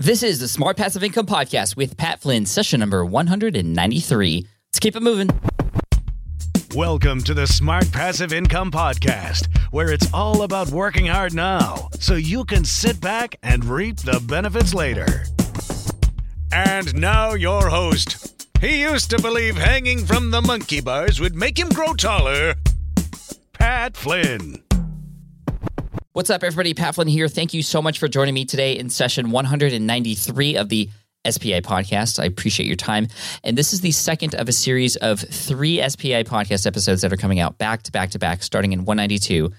This is the Smart Passive Income Podcast with Pat Flynn, session number 193. Let's keep it moving. Welcome to the Smart Passive Income Podcast, where it's all about working hard now so you can sit back and reap the benefits later. And now, your host. He used to believe hanging from the monkey bars would make him grow taller. Pat Flynn. What's up, everybody? Pat Flynn here. Thank you so much for joining me today in session 193 of the SPI podcast. I appreciate your time. And this is the second of a series of three SPI podcast episodes that are coming out back to back to back, starting in 192,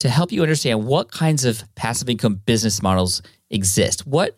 to help you understand what kinds of passive income business models exist. What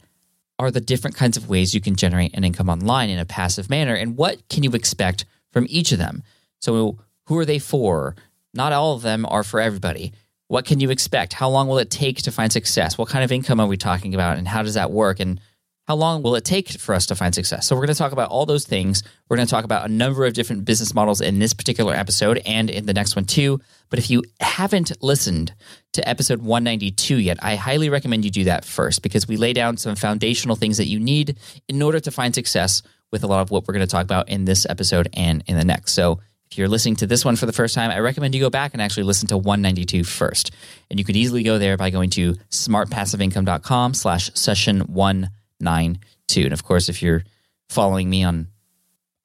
are the different kinds of ways you can generate an income online in a passive manner, and what can you expect from each of them? So, who are they for? Not all of them are for everybody. What can you expect? How long will it take to find success? What kind of income are we talking about, and how does that work? And how long will it take for us to find success? So, we're going to talk about all those things. We're going to talk about a number of different business models in this particular episode and in the next one too. But if you haven't listened to episode 192 yet, I highly recommend you do that first because we lay down some foundational things that you need in order to find success with a lot of what we're going to talk about in this episode and in the next. So, if you're listening to this one for the first time, I recommend you go back and actually listen to 192 first. And you could easily go there by going to smartpassiveincome.com slash session 192. And of course, if you're following me on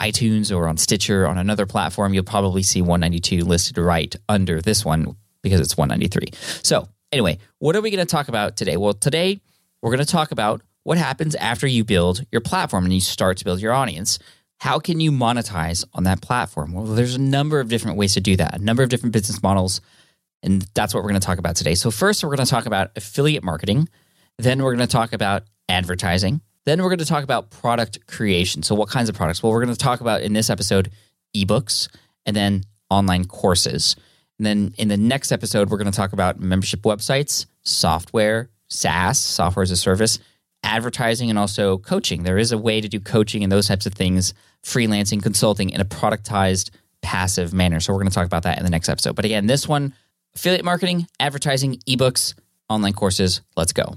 iTunes or on Stitcher on another platform, you'll probably see 192 listed right under this one because it's 193. So, anyway, what are we going to talk about today? Well, today we're going to talk about what happens after you build your platform and you start to build your audience. How can you monetize on that platform? Well, there's a number of different ways to do that, a number of different business models. And that's what we're going to talk about today. So, first, we're going to talk about affiliate marketing. Then, we're going to talk about advertising. Then, we're going to talk about product creation. So, what kinds of products? Well, we're going to talk about in this episode ebooks and then online courses. And then in the next episode, we're going to talk about membership websites, software, SaaS, software as a service, advertising, and also coaching. There is a way to do coaching and those types of things, freelancing, consulting in a productized, passive manner. So we're going to talk about that in the next episode. But again, this one affiliate marketing, advertising, ebooks, online courses. Let's go.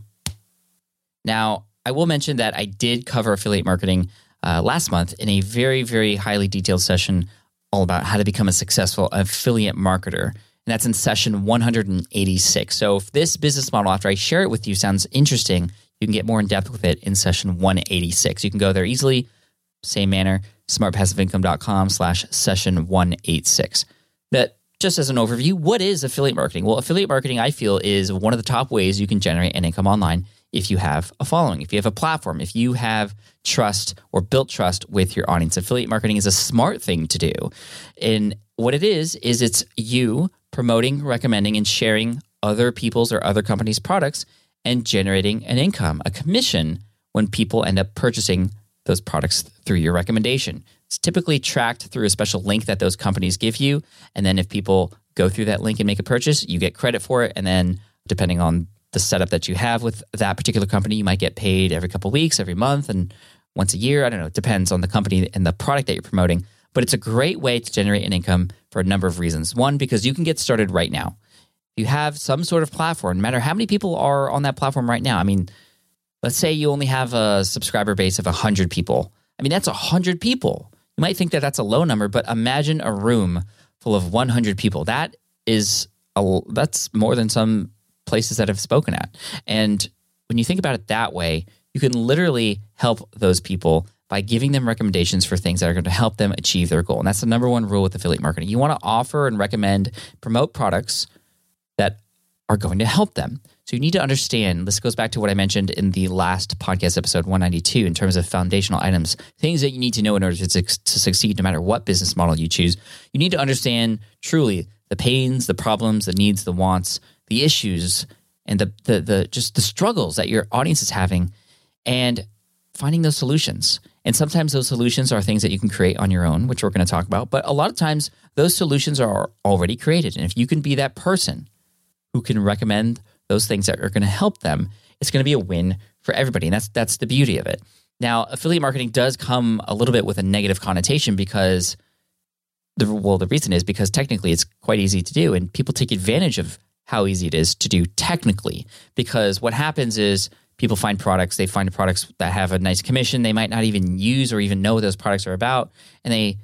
Now, I will mention that I did cover affiliate marketing uh, last month in a very, very highly detailed session all about how to become a successful affiliate marketer. And that's in session 186. So if this business model, after I share it with you, sounds interesting, you can get more in depth with it in session 186. You can go there easily, same manner, smartpassiveincome.com slash session 186. That just as an overview, what is affiliate marketing? Well, affiliate marketing, I feel, is one of the top ways you can generate an income online if you have a following, if you have a platform, if you have trust or built trust with your audience. Affiliate marketing is a smart thing to do. And what it is, is it's you promoting, recommending, and sharing other people's or other companies' products and generating an income, a commission when people end up purchasing those products through your recommendation. It's typically tracked through a special link that those companies give you. And then if people go through that link and make a purchase, you get credit for it. And then depending on the setup that you have with that particular company, you might get paid every couple weeks, every month, and once a year. I don't know. It depends on the company and the product that you're promoting. But it's a great way to generate an income for a number of reasons. One, because you can get started right now. You have some sort of platform, no matter how many people are on that platform right now. I mean, let's say you only have a subscriber base of 100 people. I mean, that's 100 people. You might think that that's a low number, but imagine a room full of 100 people. That is a, that's more than some places that I've spoken at. And when you think about it that way, you can literally help those people by giving them recommendations for things that are going to help them achieve their goal. And that's the number one rule with affiliate marketing. You want to offer and recommend, promote products that are going to help them. So you need to understand this goes back to what I mentioned in the last podcast episode 192 in terms of foundational items, things that you need to know in order to, to succeed no matter what business model you choose. You need to understand truly the pains, the problems, the needs, the wants, the issues, and the, the, the just the struggles that your audience is having and finding those solutions. And sometimes those solutions are things that you can create on your own, which we're going to talk about. But a lot of times those solutions are already created. And if you can be that person who can recommend those things that are going to help them, it's going to be a win for everybody. And that's that's the beauty of it. Now, affiliate marketing does come a little bit with a negative connotation because the well, the reason is because technically it's quite easy to do, and people take advantage of how easy it is to do technically. Because what happens is people find products, they find products that have a nice commission, they might not even use or even know what those products are about, and they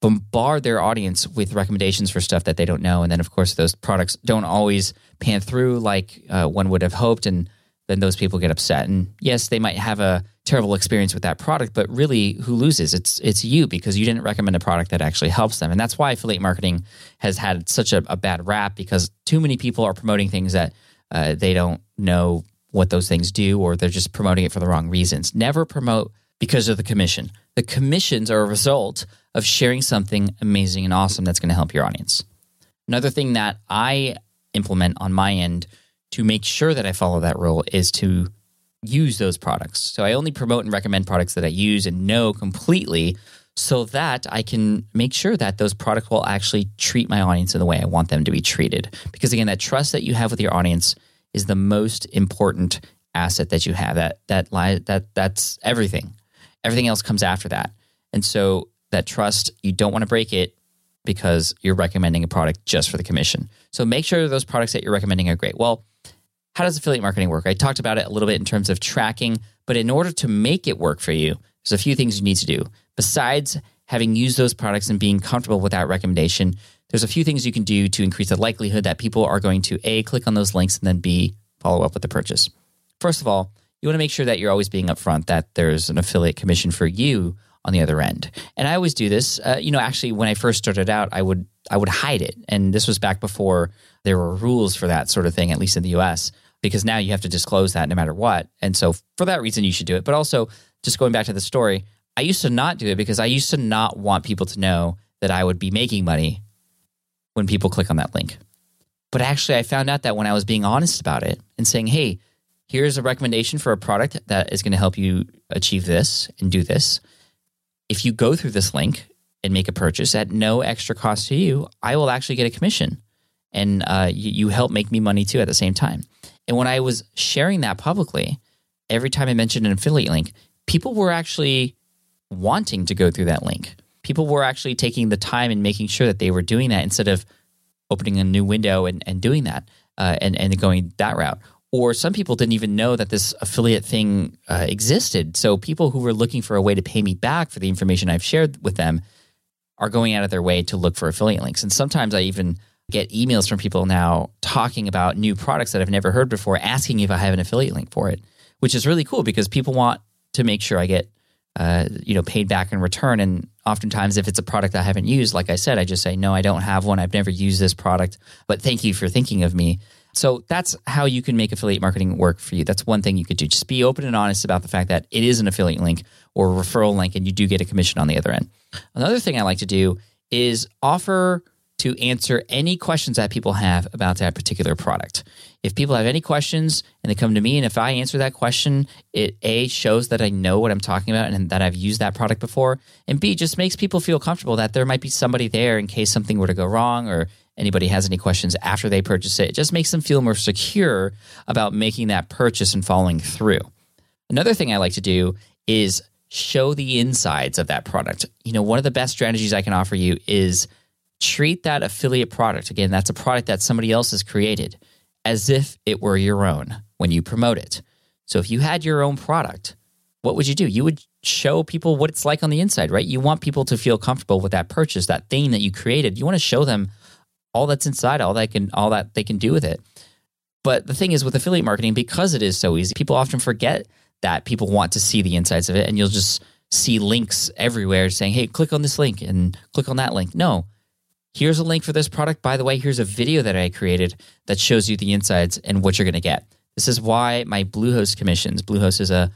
bombard their audience with recommendations for stuff that they don't know. And then, of course, those products don't always pan through like uh, one would have hoped. And then those people get upset. And yes, they might have a terrible experience with that product, but really, who loses? It's it's you because you didn't recommend a product that actually helps them. And that's why affiliate marketing has had such a, a bad rap because too many people are promoting things that uh, they don't know what those things do, or they're just promoting it for the wrong reasons. Never promote because of the commission. The commissions are a result of sharing something amazing and awesome that's going to help your audience. Another thing that I implement on my end to make sure that I follow that rule is to use those products. So I only promote and recommend products that I use and know completely so that I can make sure that those products will actually treat my audience in the way I want them to be treated. Because again, that trust that you have with your audience is the most important asset that you have. That that that that's everything. Everything else comes after that. And so that trust, you don't want to break it because you're recommending a product just for the commission. So make sure those products that you're recommending are great. Well, how does affiliate marketing work? I talked about it a little bit in terms of tracking, but in order to make it work for you, there's a few things you need to do. Besides having used those products and being comfortable with that recommendation, there's a few things you can do to increase the likelihood that people are going to A, click on those links, and then B, follow up with the purchase. First of all, you want to make sure that you're always being upfront that there's an affiliate commission for you on the other end. And I always do this. Uh, you know, actually, when I first started out, I would I would hide it, and this was back before there were rules for that sort of thing, at least in the U.S. Because now you have to disclose that no matter what, and so for that reason, you should do it. But also, just going back to the story, I used to not do it because I used to not want people to know that I would be making money when people click on that link. But actually, I found out that when I was being honest about it and saying, "Hey, here's a recommendation for a product that is going to help you achieve this and do this. If you go through this link and make a purchase at no extra cost to you, I will actually get a commission. And uh, you, you help make me money too at the same time. And when I was sharing that publicly, every time I mentioned an affiliate link, people were actually wanting to go through that link. People were actually taking the time and making sure that they were doing that instead of opening a new window and, and doing that uh, and, and going that route or some people didn't even know that this affiliate thing uh, existed. So people who were looking for a way to pay me back for the information I've shared with them are going out of their way to look for affiliate links. And sometimes I even get emails from people now talking about new products that I've never heard before, asking if I have an affiliate link for it, which is really cool because people want to make sure I get uh, you know paid back in return. And oftentimes, if it's a product I haven't used, like I said, I just say no, I don't have one. I've never used this product, but thank you for thinking of me. So that's how you can make affiliate marketing work for you. That's one thing you could do. Just be open and honest about the fact that it is an affiliate link or referral link and you do get a commission on the other end. Another thing I like to do is offer to answer any questions that people have about that particular product. If people have any questions and they come to me, and if I answer that question, it A shows that I know what I'm talking about and that I've used that product before, and B just makes people feel comfortable that there might be somebody there in case something were to go wrong or anybody has any questions after they purchase it. It just makes them feel more secure about making that purchase and following through. Another thing I like to do is show the insides of that product. You know, one of the best strategies I can offer you is treat that affiliate product. Again, that's a product that somebody else has created as if it were your own when you promote it. So if you had your own product, what would you do? You would show people what it's like on the inside, right? You want people to feel comfortable with that purchase, that thing that you created. You want to show them all that's inside, all that can all that they can do with it. But the thing is with affiliate marketing because it is so easy, people often forget that people want to see the insides of it and you'll just see links everywhere saying, "Hey, click on this link and click on that link." No. Here's a link for this product. By the way, here's a video that I created that shows you the insides and what you're going to get. This is why my Bluehost commissions. Bluehost is a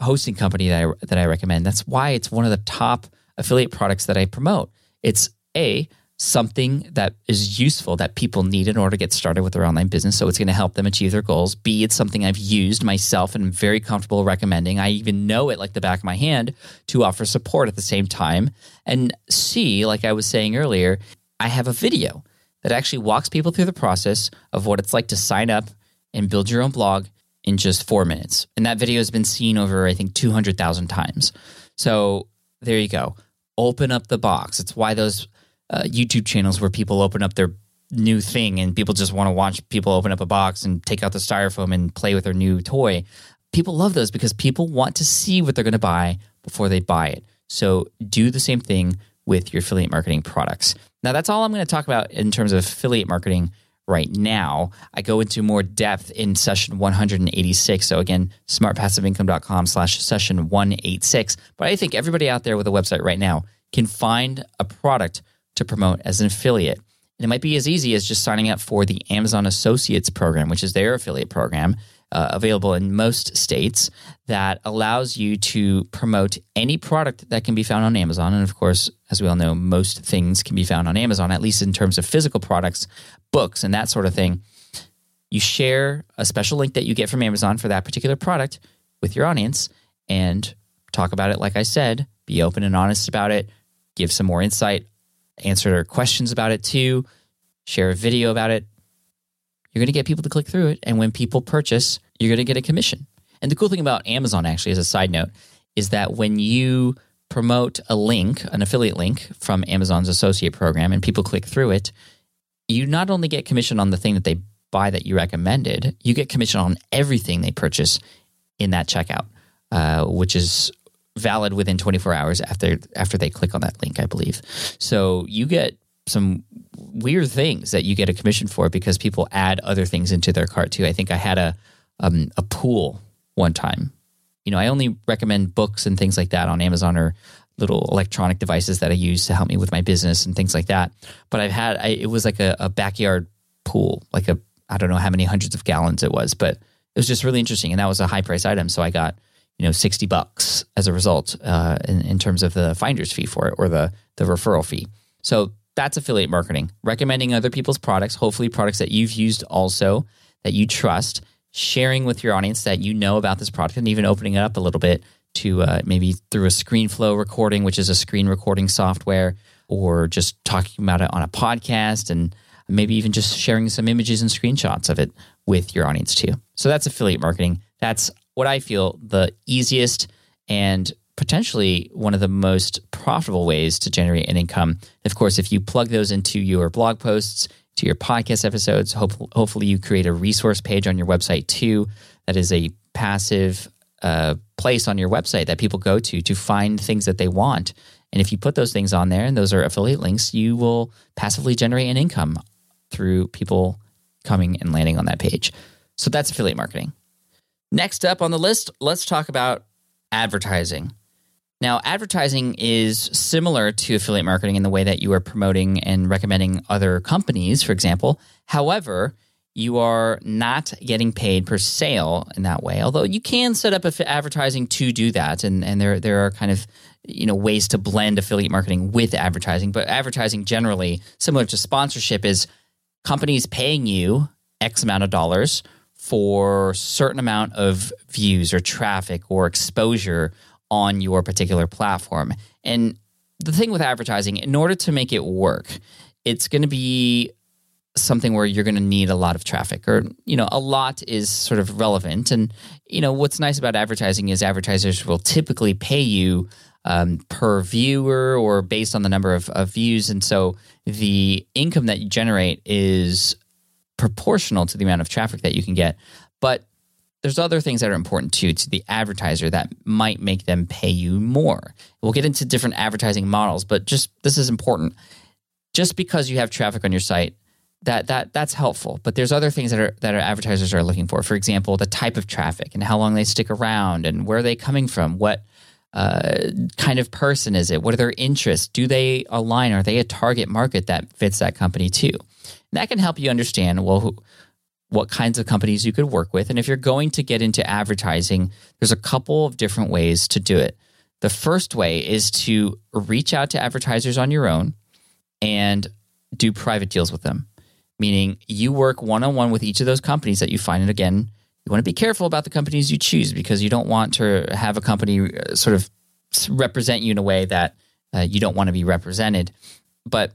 hosting company that I, that I recommend. That's why it's one of the top affiliate products that I promote. It's a something that is useful that people need in order to get started with their online business. So it's going to help them achieve their goals. B, it's something I've used myself and I'm very comfortable recommending. I even know it like the back of my hand to offer support at the same time. And C, like I was saying earlier, I have a video that actually walks people through the process of what it's like to sign up and build your own blog in just four minutes. And that video has been seen over, I think, 200,000 times. So there you go. Open up the box. It's why those uh, YouTube channels where people open up their new thing and people just want to watch people open up a box and take out the styrofoam and play with their new toy. People love those because people want to see what they're going to buy before they buy it. So do the same thing with your affiliate marketing products. Now, that's all I'm going to talk about in terms of affiliate marketing right now. I go into more depth in session 186. So again, smartpassiveincome.com slash session 186. But I think everybody out there with a website right now can find a product to promote as an affiliate. And it might be as easy as just signing up for the Amazon Associates program, which is their affiliate program uh, available in most states that allows you to promote any product that can be found on Amazon. And of course, as we all know, most things can be found on Amazon, at least in terms of physical products, books, and that sort of thing. You share a special link that you get from Amazon for that particular product with your audience and talk about it, like I said, be open and honest about it, give some more insight, answer questions about it too, share a video about it, you're going to get people to click through it. And when people purchase, you're going to get a commission. And the cool thing about Amazon, actually, as a side note, is that when you promote a link, an affiliate link from Amazon's associate program, and people click through it, you not only get commission on the thing that they buy that you recommended, you get commission on everything they purchase in that checkout, uh, which is valid within 24 hours after after they click on that link, I believe. So you get some weird things that you get a commission for because people add other things into their cart too. I think I had a um, a pool one time. You know, I only recommend books and things like that on Amazon or little electronic devices that I use to help me with my business and things like that. But I've had I, it was like a, a backyard pool, like a I don't know how many hundreds of gallons it was, but it was just really interesting, and that was a high price item. So I got you know sixty bucks as a result uh, in, in terms of the finder's fee for it or the the referral fee. So that's affiliate marketing. Recommending other people's products, hopefully products that you've used also that you trust, sharing with your audience that you know about this product, and even opening it up a little bit to uh, maybe through a ScreenFlow recording, which is a screen recording software, or just talking about it on a podcast, and maybe even just sharing some images and screenshots of it with your audience too. So that's affiliate marketing. That's what I feel the easiest and potentially one of the most profitable ways to generate an income. Of course, if you plug those into your blog posts, to your podcast episodes, hope, hopefully you create a resource page on your website too. That is a passive uh, place on your website that people go to to find things that they want. And if you put those things on there and those are affiliate links, you will passively generate an income through people coming and landing on that page. So that's affiliate marketing. Next up on the list, let's talk about advertising. Now, advertising is similar to affiliate marketing in the way that you are promoting and recommending other companies, for example. However, you are not getting paid per sale in that way. Although you can set up advertising to do that, and, and there there are kind of you know ways to blend affiliate marketing with advertising. But advertising generally, similar to sponsorship, is companies paying you X amount of dollars for certain amount of views or traffic or exposure on your particular platform. And the thing with advertising, in order to make it work, it's going to be something where you're going to need a lot of traffic or you know a lot is sort of relevant and you know what's nice about advertising is advertisers will typically pay you um, per viewer or based on the number of, of views and so the income that you generate is proportional to the amount of traffic that you can get but there's other things that are important too to the advertiser that might make them pay you more we'll get into different advertising models but just this is important just because you have traffic on your site that that that's helpful. But there's other things that are that our advertisers are looking for. For example, the type of traffic and how long they stick around and where are they coming from. What uh, kind of person is it? What are their interests? Do they align? Are they a target market that fits that company too? That can help you understand well who, what kinds of companies you could work with. And if you're going to get into advertising, there's a couple of different ways to do it. The first way is to reach out to advertisers on your own and do private deals with them meaning you work one on one with each of those companies that you find. And again, you want to be careful about the companies you choose because you don't want to have a company uh, sort of represent you in a way that uh, you don't want to be represented. But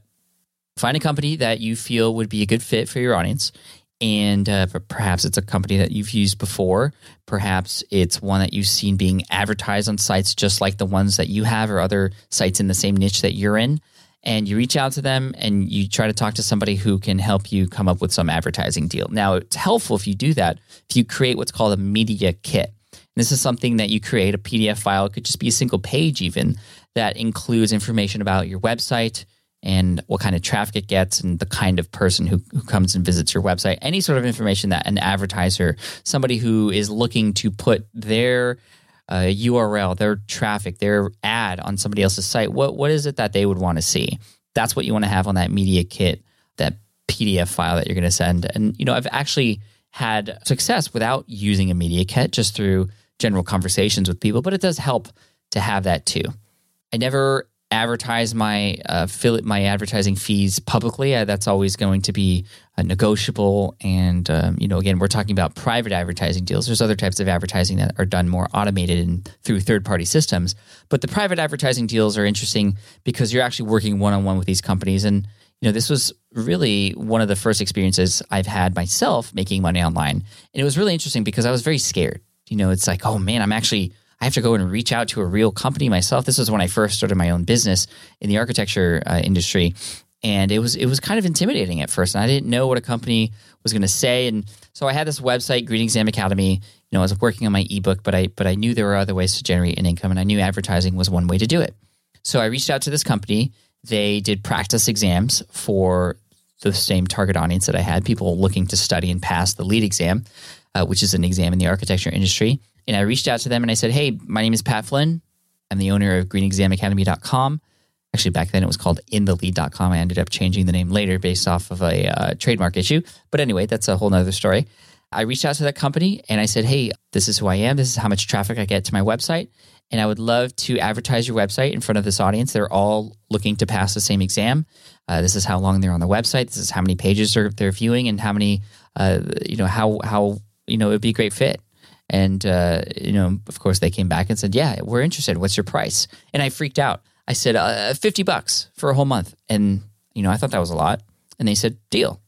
find a company that you feel would be a good fit for your audience. And uh, perhaps it's a company that you've used before. Perhaps it's one that you've seen being advertised on sites just like the ones that you have or other sites in the same niche that you're in and you reach out to them and you try to talk to somebody who can help you come up with some advertising deal. Now, it's helpful if you do that, if you create what's called a media kit. And this is something that you create a PDF file, it could just be a single page even, that includes information about your website and what kind of traffic it gets and the kind of person who, who comes and visits your website. Any sort of information that an advertiser, somebody who is looking to put their uh, URL, their traffic, their ad on somebody else's site, what what is it that they would want to see? That's what you want to have on that media kit, that PDF file that you're going to send. And you know, I've actually had success without using a media kit, just through general conversations with people. But it does help to have that too. I never advertise my uh, my advertising fees publicly. Uh, that's always going to be uh, negotiable. And um, you know, again, we're talking about private advertising deals. There's other types of advertising that are done more automated and through third party systems. But the private advertising deals are interesting because you're actually working one on one with these companies. And you know, this was really one of the first experiences I've had myself making money online. And it was really interesting because I was very scared. You know, it's like, oh man, I'm actually I have to go and reach out to a real company myself. This was when I first started my own business in the architecture uh, industry, and it was it was kind of intimidating at first. And I didn't know what a company was going to say, and so I had this website, Green Exam Academy. You know, I was working on my ebook, but I but I knew there were other ways to generate an income, and I knew advertising was one way to do it. So I reached out to this company. They did practice exams for the same target audience that I had, people looking to study and pass the LEED exam, uh, which is an exam in the architecture industry. And I reached out to them and I said, Hey, my name is Pat Flynn. I'm the owner of greenexamacademy.com. Actually, back then it was called intheleed.com. I ended up changing the name later based off of a uh, trademark issue. But anyway, that's a whole nother story. I reached out to that company and I said, Hey, this is who I am. This is how much traffic I get to my website. And I would love to advertise your website in front of this audience. They're all looking to pass the same exam. Uh, this is how long they're on the website. This is how many pages they're, they're viewing and how many, uh, you know, how, how, you know, it would be a great fit. And, uh, you know, of course, they came back and said, Yeah, we're interested. What's your price? And I freaked out. I said, uh, 50 bucks for a whole month. And, you know, I thought that was a lot. And they said, Deal.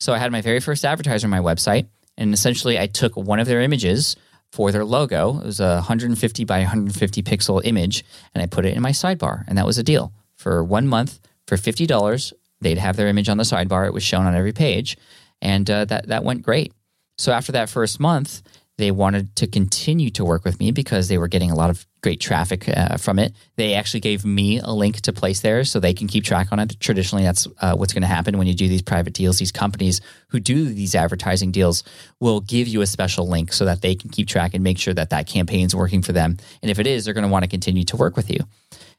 So I had my very first advertiser on my website. And essentially, I took one of their images for their logo. It was a 150 by 150 pixel image. And I put it in my sidebar. And that was a deal. For one month, for $50, they'd have their image on the sidebar. It was shown on every page. And uh, that, that went great. So after that first month, they wanted to continue to work with me because they were getting a lot of great traffic uh, from it. They actually gave me a link to place there so they can keep track on it. Traditionally, that's uh, what's going to happen when you do these private deals. These companies who do these advertising deals will give you a special link so that they can keep track and make sure that that campaign is working for them. And if it is, they're going to want to continue to work with you.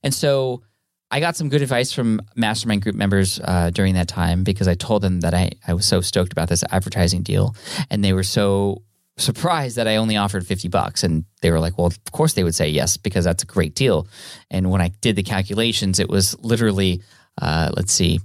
And so I got some good advice from mastermind group members uh, during that time because I told them that I, I was so stoked about this advertising deal and they were so surprised that I only offered 50 bucks. And they were like, well, of course they would say yes, because that's a great deal. And when I did the calculations, it was literally, uh, let's see,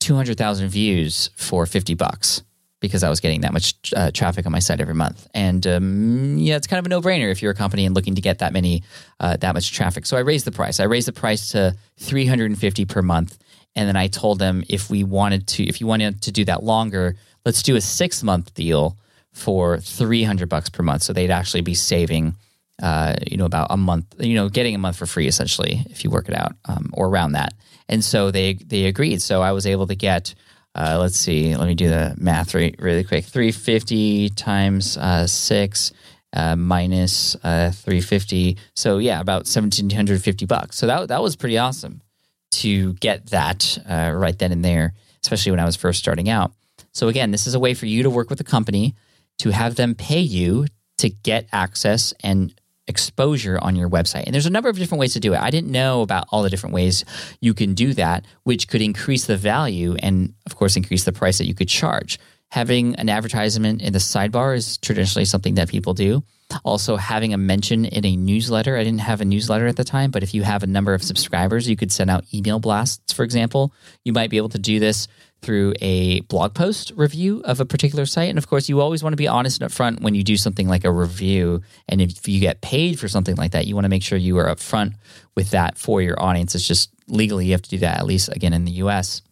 200,000 views for 50 bucks because I was getting that much uh, traffic on my site every month. And um, yeah, it's kind of a no brainer if you're a company and looking to get that many, uh, that much traffic. So I raised the price. I raised the price to 350 per month And then I told them if we wanted to, if you wanted to do that longer, let's do a six month deal for 300 bucks per month. So they'd actually be saving, uh, you know, about a month, you know, getting a month for free essentially if you work it out um, or around that. And so they, they agreed. So I was able to get, uh, let's see, let me do the math really, really quick 350 times uh, six. Uh, minus, uh, 350 so yeah about 1750 bucks so that, that was pretty awesome to get that uh, right then and there especially when i was first starting out so again this is a way for you to work with a company to have them pay you to get access and exposure on your website. And there's a number of different ways to do it. I didn't know about all the different ways you can do that, which could increase the value and, of course, increase the price that you could charge. Having an advertisement in the sidebar is traditionally something that people do. Also, having a mention in a newsletter. I didn't have a newsletter at the time, but if you have a number of subscribers, you could send out email blasts, for example. You might be able to do this through a blog post review of a particular site. And of course, you always want to be honest and upfront when you do something like a review. And if you get paid for something like that, you want to make sure you are upfront with that for your audience. It's just legally you have to do that, at least again in the US.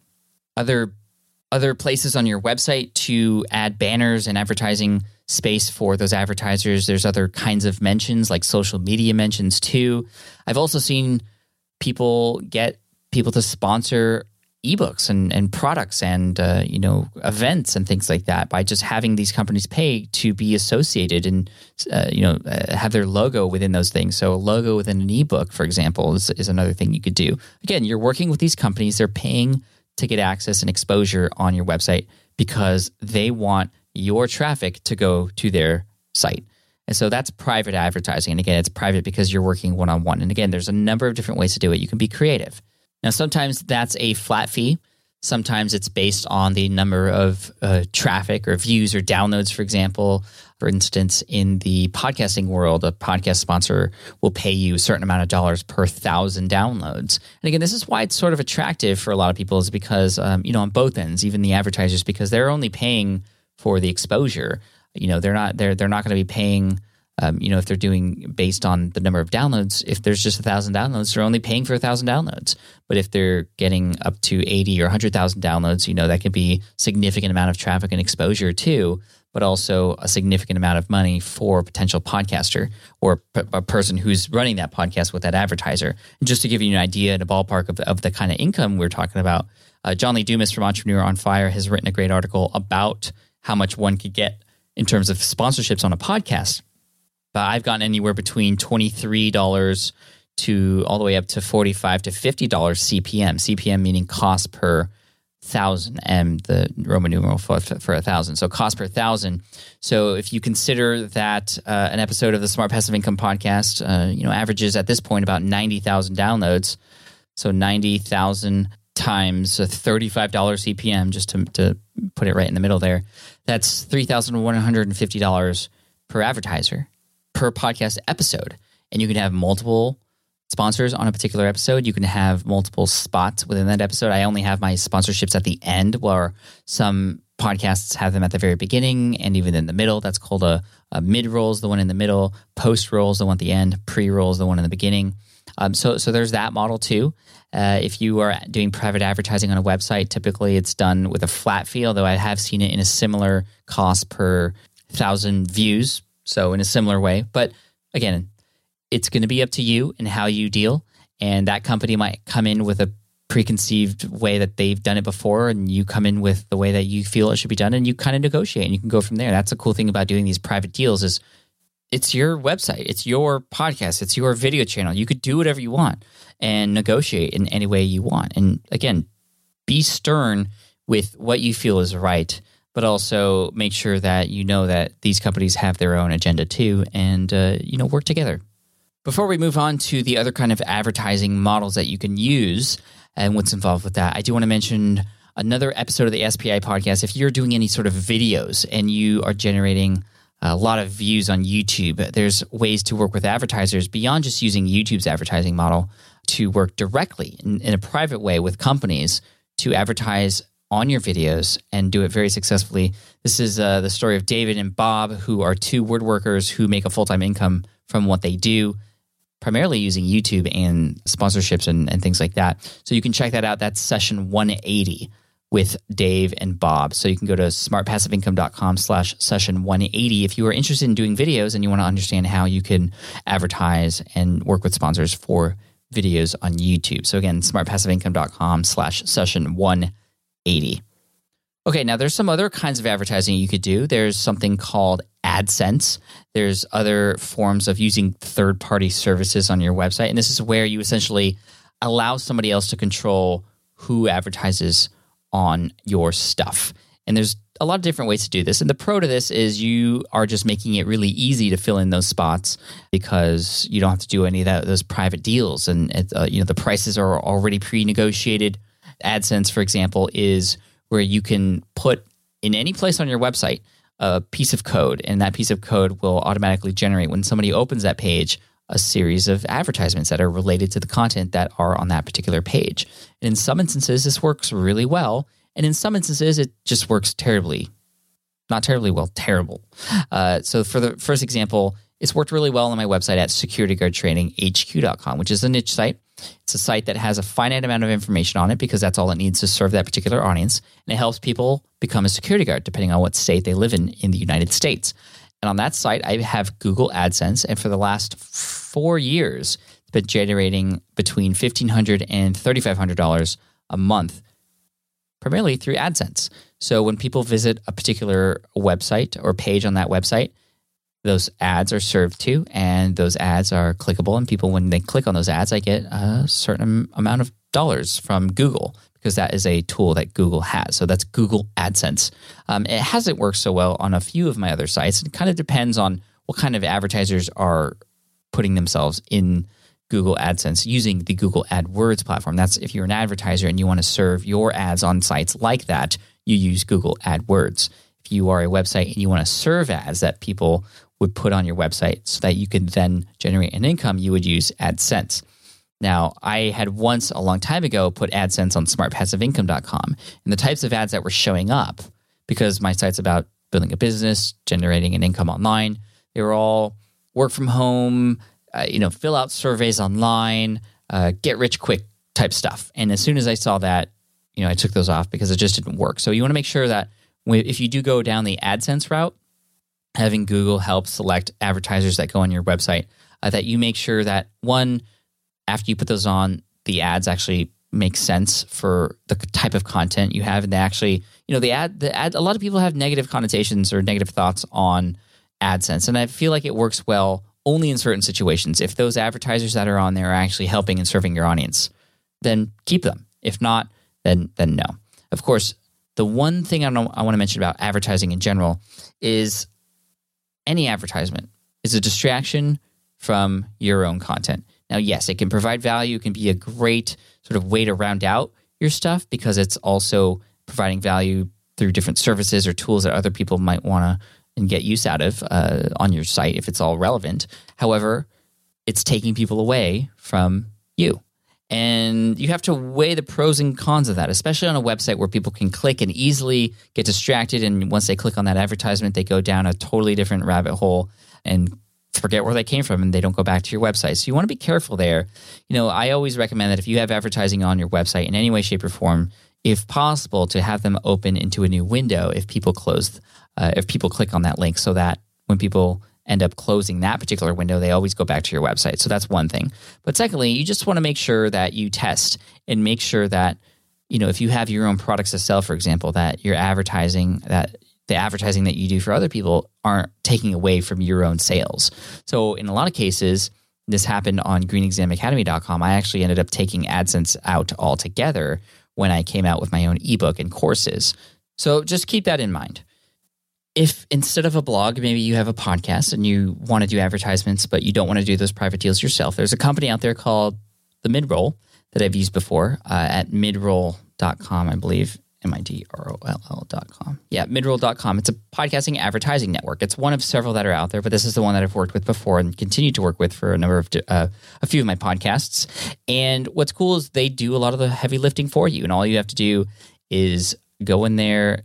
Other other places on your website to add banners and advertising space for those advertisers. There's other kinds of mentions like social media mentions too. I've also seen people get people to sponsor ebooks and, and products and uh, you know events and things like that by just having these companies pay to be associated and uh, you know uh, have their logo within those things. So a logo within an ebook, for example, is, is another thing you could do. Again, you're working with these companies; they're paying to get access and exposure on your website because they want your traffic to go to their site. And so that's private advertising. And again, it's private because you're working one on one. And again, there's a number of different ways to do it. You can be creative. Now, sometimes that's a flat fee. Sometimes it's based on the number of uh, traffic or views or downloads, for example. For instance, in the podcasting world, a podcast sponsor will pay you a certain amount of dollars per thousand downloads. And again, this is why it's sort of attractive for a lot of people, is because, um, you know, on both ends, even the advertisers, because they're only paying for the exposure. You know, they're not they're they're not going to be paying um, you know, if they're doing based on the number of downloads, if there's just a thousand downloads, they're only paying for a thousand downloads. But if they're getting up to 80 or 100,000 downloads, you know, that could be significant amount of traffic and exposure too, but also a significant amount of money for a potential podcaster or a person who's running that podcast with that advertiser. And just to give you an idea and a ballpark of of the kind of income we're talking about, uh, John Lee Dumas from Entrepreneur on Fire has written a great article about how much one could get in terms of sponsorships on a podcast but I've gotten anywhere between $23 to all the way up to 45 to $50 CPM. CPM meaning cost per thousand and the Roman numeral for, for a thousand. So cost per thousand. So if you consider that uh, an episode of the Smart Passive Income podcast, uh, you know, averages at this point about 90,000 downloads. So 90,000 times a $35 CPM, just to, to put it right in the middle there, that's $3,150 per advertiser per podcast episode. And you can have multiple sponsors on a particular episode. You can have multiple spots within that episode. I only have my sponsorships at the end, where some podcasts have them at the very beginning and even in the middle. That's called a, a mid roll is the one in the middle, post roll is the one at the end, pre roll is the one in the beginning. Um, so, so there's that model too. Uh, if you are doing private advertising on a website, typically it's done with a flat fee, although I have seen it in a similar cost per thousand views so in a similar way, but again, it's going to be up to you and how you deal. And that company might come in with a preconceived way that they've done it before, and you come in with the way that you feel it should be done, and you kind of negotiate, and you can go from there. That's the cool thing about doing these private deals is it's your website, it's your podcast, it's your video channel. You could do whatever you want and negotiate in any way you want. And again, be stern with what you feel is right but also make sure that you know that these companies have their own agenda too and uh, you know work together. Before we move on to the other kind of advertising models that you can use and what's involved with that i do want to mention another episode of the spi podcast. If you're doing any sort of videos and you are generating a lot of views on youtube there's ways to work with advertisers beyond just using youtube's advertising model to work directly in, in a private way with companies to advertise on your videos and do it very successfully. This is uh, the story of David and Bob, who are two woodworkers who make a full time income from what they do. primarily using YouTube and sponsorships and, and things like that. So you can check that out. That's session 180 with Dave and Bob. So you can go to smartpassiveincome.com slash session 180 if you are interested in doing videos and you want to understand how you can advertise and work with sponsors for videos on YouTube. So again, smartpassiveincome.com slash session 180. Okay, now there's some other kinds of advertising you could do. There's something called AdSense. There's other forms of using third party services on your website. And this is where you essentially allow somebody else to control who advertises on your stuff. And there's a lot of different ways to do this. And the pro to this is you are just making it really easy to fill in those spots because you don't have to do any of that, those private deals. And uh, you know the prices are already pre-negotiated. AdSense, for example, is where you can put in any place on your website a piece of code, and that piece of code will automatically generate when somebody opens that page a series of advertisements that are related to the content that are on that particular page. And in some instances, this works really well, and in some instances, it just works terribly. Not terribly well, terrible. Uh, so, for the first example, it's worked really well on my website at securityguardtraininghq.com, which is a niche site. It's a site that has a finite amount of information on it because that's all it needs to serve that particular audience. And it helps people become a security guard depending on what state they live in in the United States. And on that site, I have Google AdSense. And for the last four years, it's been generating between $1,500 and $3,500 a month, primarily through AdSense. So when people visit a particular website or page on that website, those ads are served to, and those ads are clickable. And people, when they click on those ads, I get a certain amount of dollars from Google because that is a tool that Google has. So that's Google AdSense. Um, it hasn't worked so well on a few of my other sites. It kind of depends on what kind of advertisers are putting themselves in Google AdSense using the Google AdWords platform. That's if you're an advertiser and you want to serve your ads on sites like that, you use Google AdWords. If you are a website and you want to serve ads that people would put on your website so that you could then generate an income, you would use AdSense. Now, I had once a long time ago put AdSense on smartpassiveincome.com, and the types of ads that were showing up, because my site's about building a business, generating an income online, they were all work from home, uh, you know, fill out surveys online, uh, get rich quick type stuff. And as soon as I saw that, you know, I took those off because it just didn't work. So you want to make sure that if you do go down the AdSense route, having Google help select advertisers that go on your website, uh, that you make sure that one, after you put those on, the ads actually make sense for the type of content you have, and they actually, you know, the ad, the ad. A lot of people have negative connotations or negative thoughts on AdSense, and I feel like it works well only in certain situations. If those advertisers that are on there are actually helping and serving your audience, then keep them. If not, then then no. Of course, the one thing I, I want to mention about advertising in general is any advertisement is a distraction from your own content. Now, yes, it can provide value. It can be a great sort of way to round out your stuff because it's also providing value through different services or tools that other people might want to and get use out of uh, on your site if it's all relevant. However, it's taking people away from you. And you have to weigh the pros and cons of that, especially on a website where people can click and easily get distracted. And once they click on that advertisement, they go down a totally different rabbit hole and forget where they came from and they don't go back to your website. So you want to be careful there. You know, I always recommend that if you have advertising on your website in any way, shape, or form, if possible, to have them open into a new window if people close, uh, if people click on that link so that when people end up closing that particular window, they always go back to your website. So that's one thing. But secondly, you just want to make sure that you test and make sure that, you know, if you have your own products to sell, for example, that you're advertising that the advertising that you do for other people aren't taking away from your own sales. So in a lot of cases, this happened on greenexamacademy.com. I actually ended up taking AdSense out altogether when I came out with my own ebook and courses. So just keep that in mind if instead of a blog, maybe you have a podcast and you want to do advertisements, but you don't want to do those private deals yourself, there's a company out there called the Midroll that I've used before uh, at midroll.com, I believe. M-I-D-R-O-L-L.com. Yeah, midroll.com. It's a podcasting advertising network. It's one of several that are out there, but this is the one that I've worked with before and continue to work with for a number of, uh, a few of my podcasts. And what's cool is they do a lot of the heavy lifting for you. And all you have to do is go in there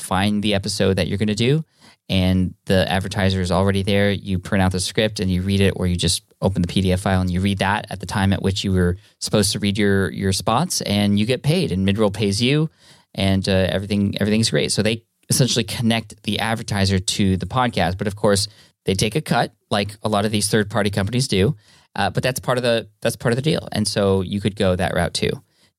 find the episode that you're going to do and the advertiser is already there. You print out the script and you read it, or you just open the PDF file and you read that at the time at which you were supposed to read your your spots, and you get paid. And Midroll pays you, and uh, everything everything's great. So they essentially connect the advertiser to the podcast, but of course they take a cut, like a lot of these third party companies do. Uh, but that's part of the that's part of the deal, and so you could go that route too.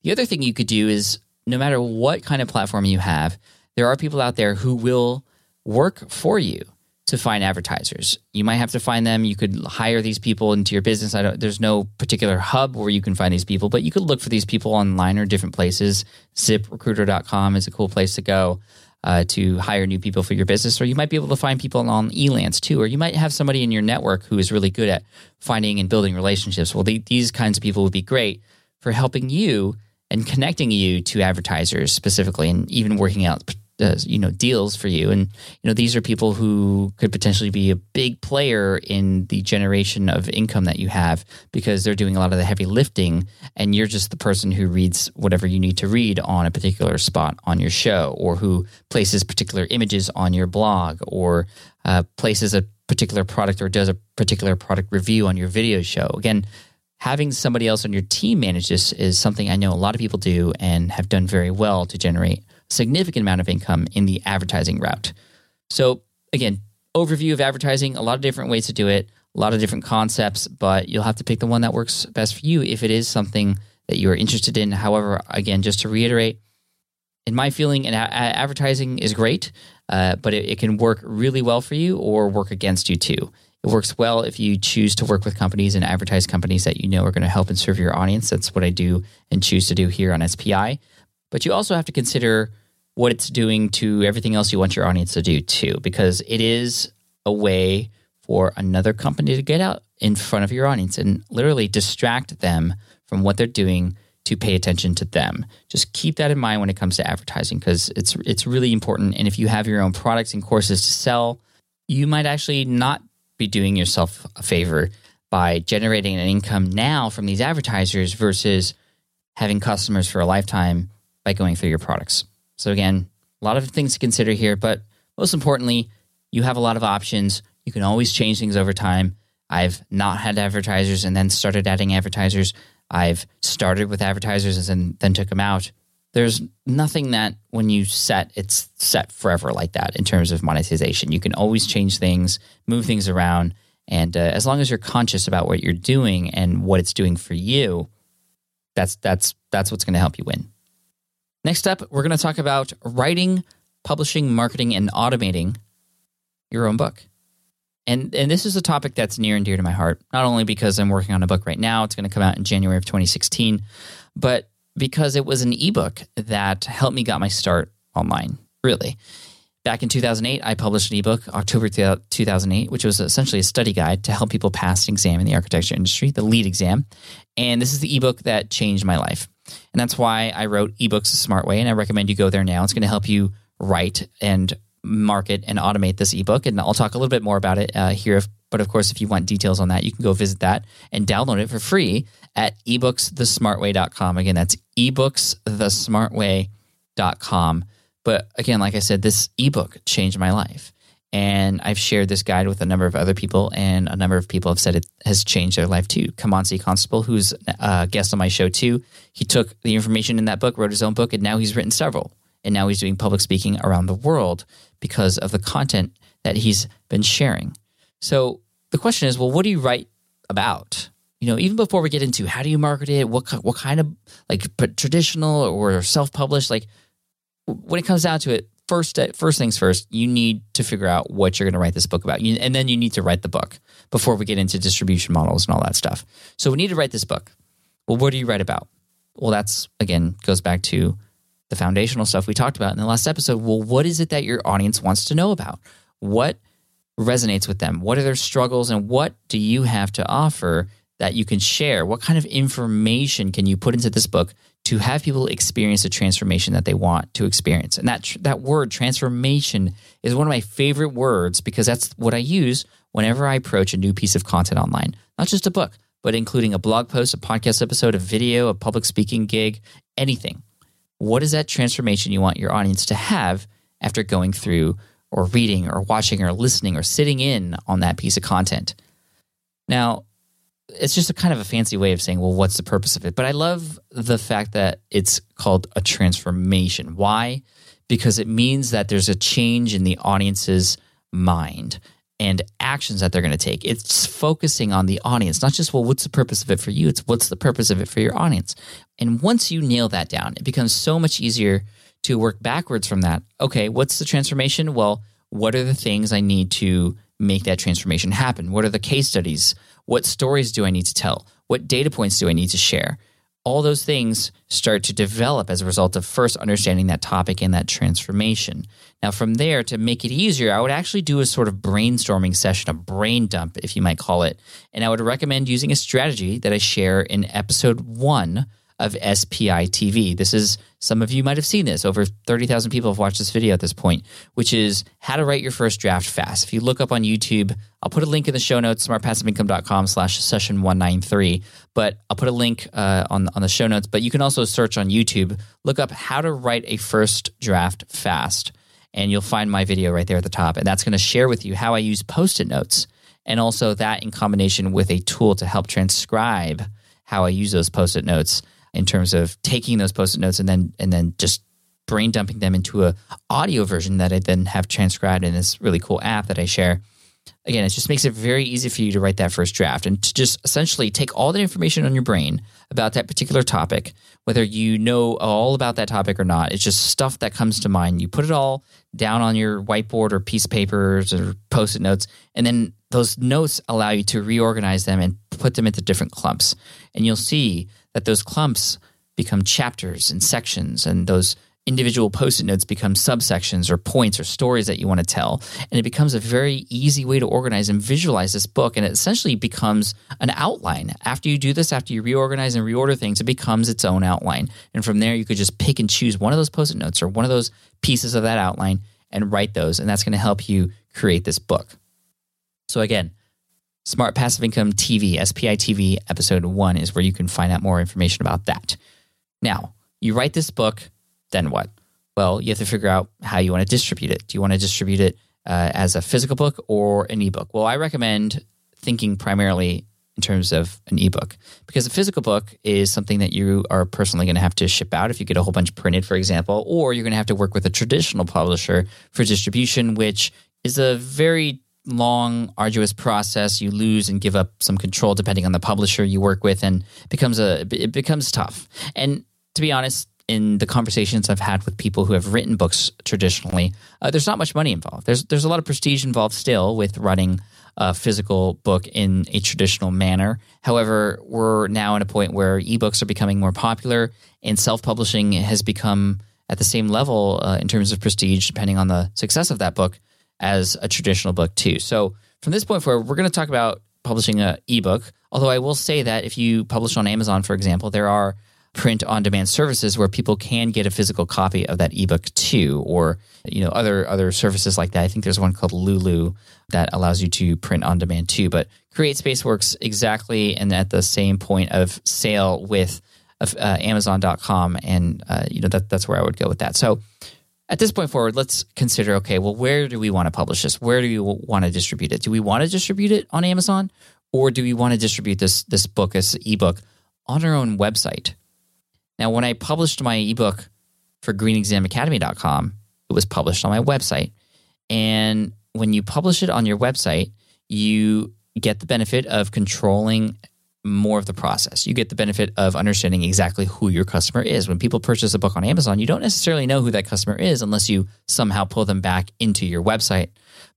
The other thing you could do is no matter what kind of platform you have, there are people out there who will work for you to find advertisers. You might have to find them. You could hire these people into your business. I don't, there's no particular hub where you can find these people, but you could look for these people online or different places. ZipRecruiter.com is a cool place to go uh, to hire new people for your business. Or you might be able to find people on Elance too. Or you might have somebody in your network who is really good at finding and building relationships. Well, the, these kinds of people would be great for helping you and connecting you to advertisers specifically and even working out uh, you know deals for you. And you know these are people who could potentially be a big player in the generation of income that you have because they're doing a lot of the heavy lifting and you're just the person who reads whatever you need to read on a particular spot on your show or who places particular images on your blog or uh, places a particular product or does a particular product review on your video show. Again having somebody else on your team manage this is something I know a lot of people do and have done very well to generate significant amount of income in the advertising route. So, again, overview of advertising, a lot of different ways to do it, a lot of different concepts, but you'll have to pick the one that works best for you if it is something that you are interested in. However, again, just to reiterate, in my feeling, and advertising is great, uh, but it, it can work really well for you or work against you too. It works well if you choose to work with companies and advertise companies that you know are going to help and serve your audience. That's what I do and choose to do here on SPI. But you also have to consider what it's doing to everything else you want your audience to do too, because it is a way for another company to get out in front of your audience and literally distract them from what they're doing to pay attention to them. Just keep that in mind when it comes to advertising because it's it's really important. And if you have your own products and courses to sell, you might actually not be doing yourself a favor by generating an income now from these advertisers versus having customers for a lifetime by going through your products. So, again, a lot of things to consider here, but most importantly, you have a lot of options. You can always change things over time. I've not had advertisers and then started adding advertisers. I've started with advertisers and then took them out. There's nothing that when you set, it's set forever like that in terms of monetization. You can always change things, move things around. And uh, as long as you're conscious about what you're doing and what it's doing for you, that's that's that's what's going to help you win. Next up, we're going to talk about writing, publishing, marketing, and automating your own book. And, and this is a topic that's near and dear to my heart, not only because I'm working on a book right now, it's going to come out in January of 2016, but because it was an ebook that helped me got my start online, really. Back in 2008, I published an ebook, October 2008, which was essentially a study guide to help people pass an exam in the architecture industry, the LEED exam. And this is the ebook that changed my life. And that's why I wrote eBooks a smart way. And I recommend you go there now. It's going to help you write and market and automate this ebook. And I'll talk a little bit more about it uh, here. But of course, if you want details on that, you can go visit that and download it for free at ebooksthesmartway.com. Again, that's ebooksthesmartway.com. But again, like I said, this ebook changed my life. And I've shared this guide with a number of other people, and a number of people have said it has changed their life too. Kimanzi Constable, who's a guest on my show too, he took the information in that book, wrote his own book, and now he's written several. And now he's doing public speaking around the world because of the content that he's been sharing. So the question is, well, what do you write about? You know, even before we get into how do you market it, what what kind of like traditional or self published, like when it comes down to it, first uh, first things first, you need to figure out what you're going to write this book about, you, and then you need to write the book before we get into distribution models and all that stuff. So we need to write this book. Well, what do you write about? Well, that's again goes back to the foundational stuff we talked about in the last episode. Well, what is it that your audience wants to know about? What resonates with them? What are their struggles, and what do you have to offer that you can share? What kind of information can you put into this book to have people experience the transformation that they want to experience. And that that word transformation is one of my favorite words because that's what I use whenever I approach a new piece of content online. Not just a book, but including a blog post, a podcast episode, a video, a public speaking gig, anything. What is that transformation you want your audience to have after going through or reading or watching or listening or sitting in on that piece of content. Now, it's just a kind of a fancy way of saying, well, what's the purpose of it? But I love the fact that it's called a transformation. Why? Because it means that there's a change in the audience's mind and actions that they're going to take. It's focusing on the audience, not just, well, what's the purpose of it for you? It's what's the purpose of it for your audience. And once you nail that down, it becomes so much easier to work backwards from that. Okay, what's the transformation? Well, what are the things I need to make that transformation happen? What are the case studies? What stories do I need to tell? What data points do I need to share? All those things start to develop as a result of first understanding that topic and that transformation. Now, from there, to make it easier, I would actually do a sort of brainstorming session, a brain dump, if you might call it. And I would recommend using a strategy that I share in episode one of SPI TV. This is, some of you might have seen this. Over 30,000 people have watched this video at this point, which is how to write your first draft fast. If you look up on YouTube, I'll put a link in the show notes, smartpassiveincome.com slash session 193. But I'll put a link uh, on, on the show notes. But you can also search on YouTube, look up how to write a first draft fast. And you'll find my video right there at the top. And that's going to share with you how I use post it notes. And also that in combination with a tool to help transcribe how I use those post it notes in terms of taking those post-it notes and then and then just brain dumping them into a audio version that I then have transcribed in this really cool app that I share. Again, it just makes it very easy for you to write that first draft and to just essentially take all the information on your brain about that particular topic, whether you know all about that topic or not. It's just stuff that comes to mind. You put it all down on your whiteboard or piece of papers or post-it notes, and then those notes allow you to reorganize them and put them into different clumps. And you'll see that those clumps become chapters and sections, and those individual post-it notes become subsections or points or stories that you want to tell. And it becomes a very easy way to organize and visualize this book. And it essentially becomes an outline. After you do this after you reorganize and reorder things it becomes its own outline. And from there you could just pick and choose one of those post-it notes or one of those pieces of that outline and write those. And that's going to help you create this book. So again Smart Passive Income TV, SPI TV, episode one is where you can find out more information about that. Now, you write this book, then what? Well, you have to figure out how you want to distribute it. Do you want to distribute it uh, as a physical book or an ebook? Well, I recommend thinking primarily in terms of an ebook because a physical book is something that you are personally going to have to ship out if you get a whole bunch printed, for example, or you're going to have to work with a traditional publisher for distribution, which is a very long, arduous process. You lose and give up some control depending on the publisher you work with, and becomes a it becomes tough. And to be honest, in the conversations I've had with people who have written books traditionally, uh, there's not much money involved. There's there's a lot of prestige involved still with running a physical book in a traditional manner. However, we're now at a point where ebooks are becoming more popular, and self-publishing has become at the same level uh, in terms of prestige, depending on the success of that book as a traditional book too. So from this point forward, we're going to talk about publishing an ebook. Although I will say that if you publish on Amazon, for example, there are print on demand services where people can get a physical copy of that ebook too, or you know other other services like that. I think there's one called Lulu that allows you to print on demand too. But CreateSpace works exactly and at the same point of sale with uh, Amazon.com, and uh, you know that that's where I would go with that. So at this point forward, let's consider okay, well, where do we want to publish this? Where do we want to distribute it? Do we want to distribute it on Amazon or do we want to distribute this this book, this ebook on our own website? Now, when I published my ebook for greenexamacademy.com, it was published on my website. And when you publish it on your website, you get the benefit of controlling more of the process. You get the benefit of understanding exactly who your customer is. When people purchase a book on Amazon, you don't necessarily know who that customer is unless you somehow pull them back into your website.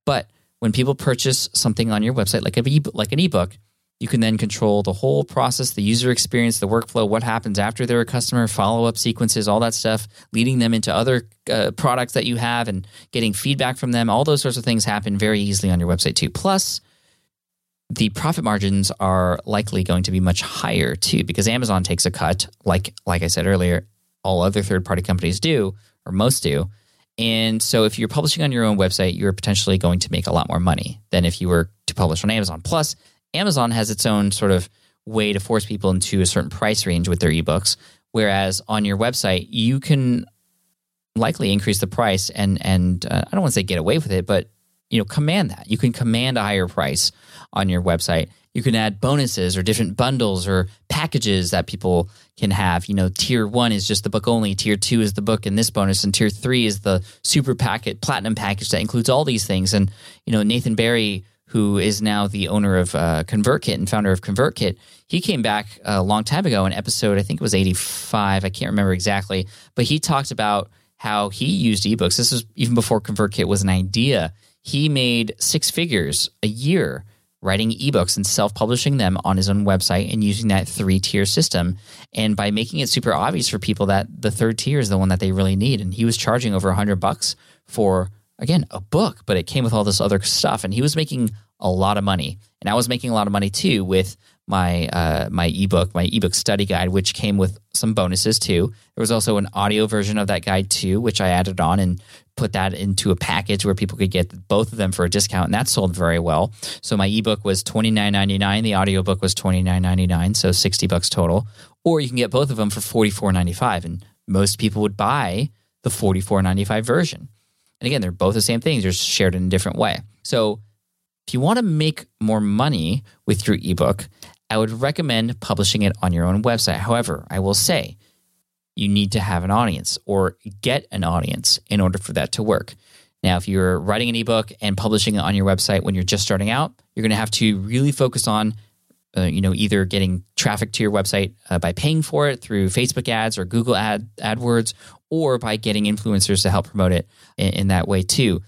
But when people purchase something on your website, like, a, like an ebook, you can then control the whole process, the user experience, the workflow, what happens after they're a customer, follow up sequences, all that stuff, leading them into other uh, products that you have and getting feedback from them. All those sorts of things happen very easily on your website too. Plus, the profit margins are likely going to be much higher too because Amazon takes a cut like like I said earlier all other third party companies do or most do and so if you're publishing on your own website you're potentially going to make a lot more money than if you were to publish on Amazon plus Amazon has its own sort of way to force people into a certain price range with their ebooks whereas on your website you can likely increase the price and and uh, I don't want to say get away with it, but you know command that. You can command a higher price on your website. You can add bonuses or different bundles or packages that people can have. You know, tier one is just the book only, tier two is the book and this bonus, and tier three is the super packet platinum package that includes all these things. And you know, Nathan Barry who is now the owner of uh, ConvertKit and founder of ConvertKit, he came back a long time ago in episode, I think it was 85. I can't remember exactly, but he talked about how he used ebooks. This was even before ConvertKit was an idea. He made six figures a year writing ebooks and self-publishing them on his own website and using that three-tier system. And by making it super obvious for people that the third tier is the one that they really need. And he was charging over 100 bucks for again a book but it came with all this other stuff. And he was making a lot of money, and I was making a lot of money too with my uh, my ebook, my ebook study guide, which came with some bonuses too. There was also an audio version of that guide too, which I added on and put that into a package where people could get both of them for a discount, and that sold very well. So my ebook was twenty nine ninety nine, the audiobook was twenty nine ninety nine, so sixty bucks total. Or you can get both of them for forty four ninety five, and most people would buy the forty four ninety five version. And again, they're both the same things, they're shared in a different way. So if you want to make more money with your ebook, I would recommend publishing it on your own website. However, I will say you need to have an audience or get an audience in order for that to work. Now, if you're writing an ebook and publishing it on your website when you're just starting out, you're going to have to really focus on uh, you know either getting traffic to your website uh, by paying for it through Facebook ads or Google ad AdWords or by getting influencers to help promote it in, in that way too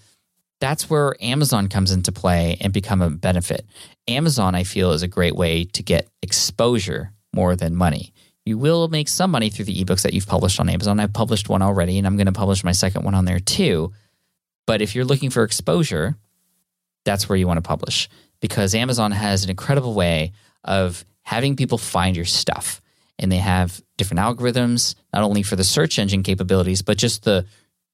that's where Amazon comes into play and become a benefit. Amazon, I feel, is a great way to get exposure more than money. You will make some money through the ebooks that you've published on Amazon. I've published one already, and I'm going to publish my second one on there too. But if you're looking for exposure, that's where you want to publish because Amazon has an incredible way of having people find your stuff. And they have different algorithms, not only for the search engine capabilities, but just the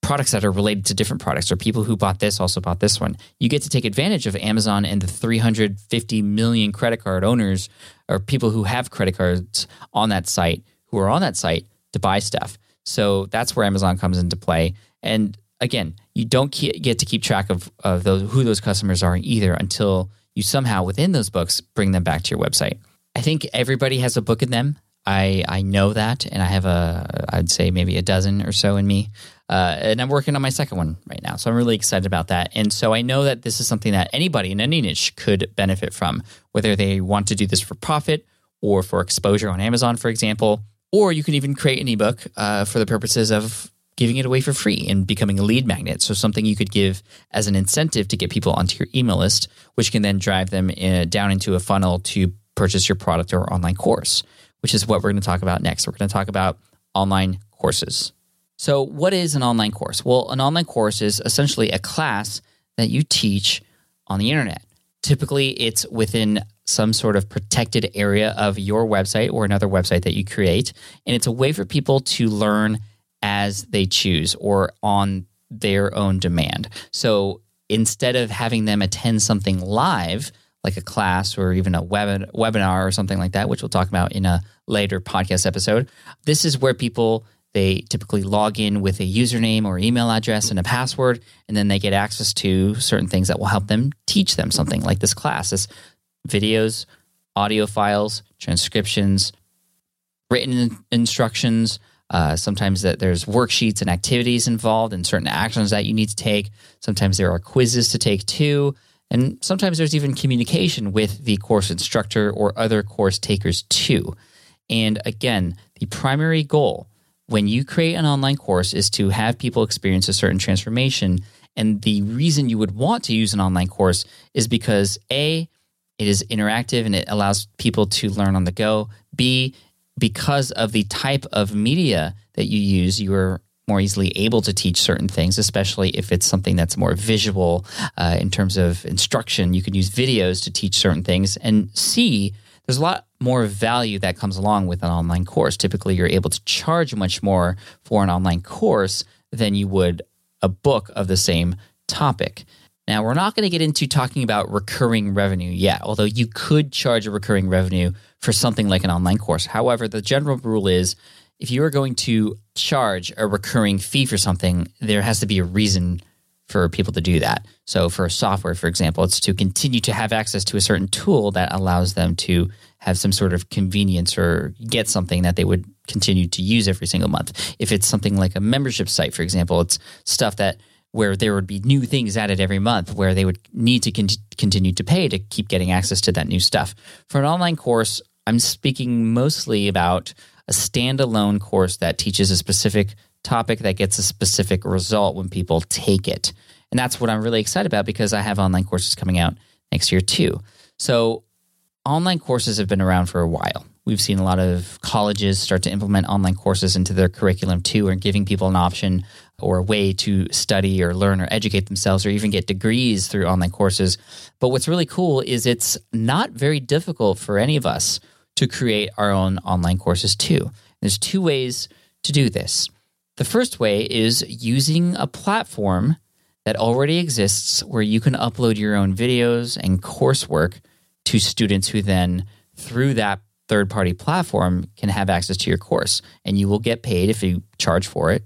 products that are related to different products or people who bought this also bought this one. You get to take advantage of Amazon and the 350 million credit card owners or people who have credit cards on that site who are on that site to buy stuff. So that's where Amazon comes into play. And again, you don't get to keep track of, of those, who those customers are either until you somehow within those books bring them back to your website. I think everybody has a book in them. I I know that, and I have a I'd say maybe a dozen or so in me, uh, and I'm working on my second one right now. So I'm really excited about that. And so I know that this is something that anybody in any niche could benefit from, whether they want to do this for profit or for exposure on Amazon, for example, or you can even create an ebook uh, for the purposes of giving it away for free and becoming a lead magnet. So something you could give as an incentive to get people onto your email list, which can then drive them in, uh, down into a funnel to purchase your product or online course which is what we're going to talk about next. We're going to talk about online courses. So, what is an online course? Well, an online course is essentially a class that you teach on the internet. Typically, it's within some sort of protected area of your website or another website that you create. And it's a way for people to learn as they choose or on their own demand. So, instead of having them attend something live, like a class or even a web, webinar or something like that, which we'll talk about in a later podcast episode. This is where people they typically log in with a username or email address and a password, and then they get access to certain things that will help them teach them something like this class, this videos, audio files, transcriptions, written instructions. Uh, sometimes that there's worksheets and activities involved and certain actions that you need to take. Sometimes there are quizzes to take too. And sometimes there's even communication with the course instructor or other course takers too. And again, the primary goal when you create an online course is to have people experience a certain transformation. And the reason you would want to use an online course is because A, it is interactive and it allows people to learn on the go. B, because of the type of media that you use, you are more easily able to teach certain things, especially if it's something that's more visual uh, in terms of instruction. You can use videos to teach certain things. And C, there's a lot more value that comes along with an online course. Typically, you're able to charge much more for an online course than you would a book of the same topic. Now, we're not going to get into talking about recurring revenue yet, although you could charge a recurring revenue for something like an online course. However, the general rule is if you are going to charge a recurring fee for something, there has to be a reason for people to do that. So, for software, for example, it's to continue to have access to a certain tool that allows them to have some sort of convenience or get something that they would continue to use every single month. If it's something like a membership site, for example, it's stuff that where there would be new things added every month where they would need to con- continue to pay to keep getting access to that new stuff. For an online course, I'm speaking mostly about a standalone course that teaches a specific topic that gets a specific result when people take it. And that's what I'm really excited about because I have online courses coming out next year too. So, online courses have been around for a while. We've seen a lot of colleges start to implement online courses into their curriculum too, and giving people an option or a way to study or learn or educate themselves or even get degrees through online courses. But what's really cool is it's not very difficult for any of us to create our own online courses too. There's two ways to do this. The first way is using a platform that already exists where you can upload your own videos and coursework to students who then, through that third party platform, can have access to your course. And you will get paid if you charge for it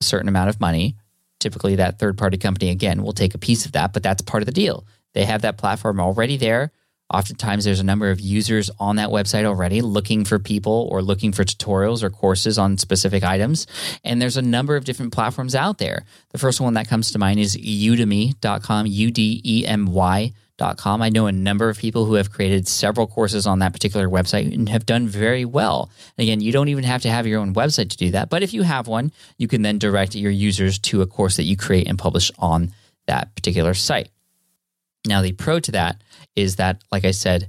a certain amount of money. Typically, that third party company, again, will take a piece of that, but that's part of the deal. They have that platform already there Oftentimes, there's a number of users on that website already looking for people or looking for tutorials or courses on specific items. And there's a number of different platforms out there. The first one that comes to mind is udemy.com, U D E M Y.com. I know a number of people who have created several courses on that particular website and have done very well. Again, you don't even have to have your own website to do that. But if you have one, you can then direct your users to a course that you create and publish on that particular site. Now, the pro to that is that, like I said,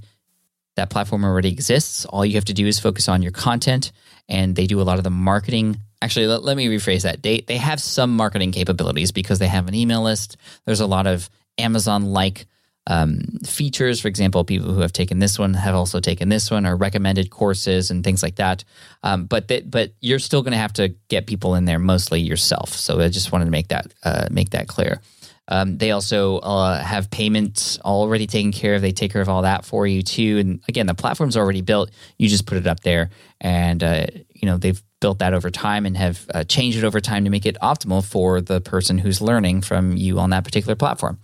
that platform already exists. All you have to do is focus on your content, and they do a lot of the marketing. Actually, let, let me rephrase that. They they have some marketing capabilities because they have an email list. There's a lot of Amazon like um, features. For example, people who have taken this one have also taken this one, or recommended courses and things like that. Um, but but you're still going to have to get people in there mostly yourself. So I just wanted to make that uh, make that clear. Um, they also uh, have payments already taken care of. They take care of all that for you too. And again, the platform's already built. You just put it up there, and uh, you know they've built that over time and have uh, changed it over time to make it optimal for the person who's learning from you on that particular platform.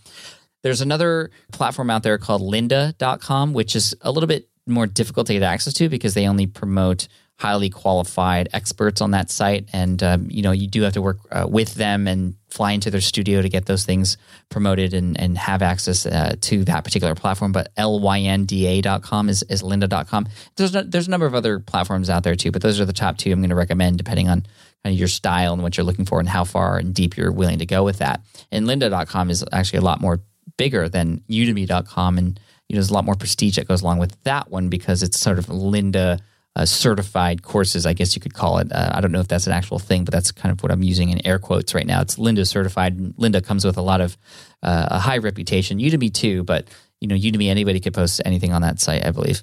There's another platform out there called lynda.com, which is a little bit more difficult to get access to because they only promote highly qualified experts on that site, and um, you know you do have to work uh, with them and fly into their studio to get those things promoted and, and have access uh, to that particular platform. But lynda.com is, is lynda.com. There's a, there's a number of other platforms out there too, but those are the top two I'm going to recommend depending on kind of your style and what you're looking for and how far and deep you're willing to go with that. And lynda.com is actually a lot more bigger than udemy.com and you know, there's a lot more prestige that goes along with that one because it's sort of Lynda uh, certified courses, I guess you could call it. Uh, I don't know if that's an actual thing, but that's kind of what I'm using in air quotes right now. It's Lynda certified. Lynda comes with a lot of uh, a high reputation. Udemy too, but you know, Udemy anybody could post anything on that site, I believe.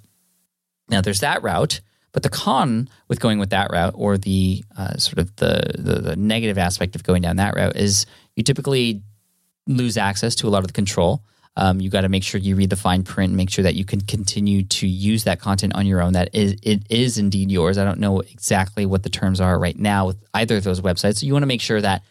Now there's that route, but the con with going with that route, or the uh, sort of the, the the negative aspect of going down that route, is you typically lose access to a lot of the control. Um, you got to make sure you read the fine print, make sure that you can continue to use that content on your own. That is, it is indeed yours. I don't know exactly what the terms are right now with either of those websites. So you want to make sure that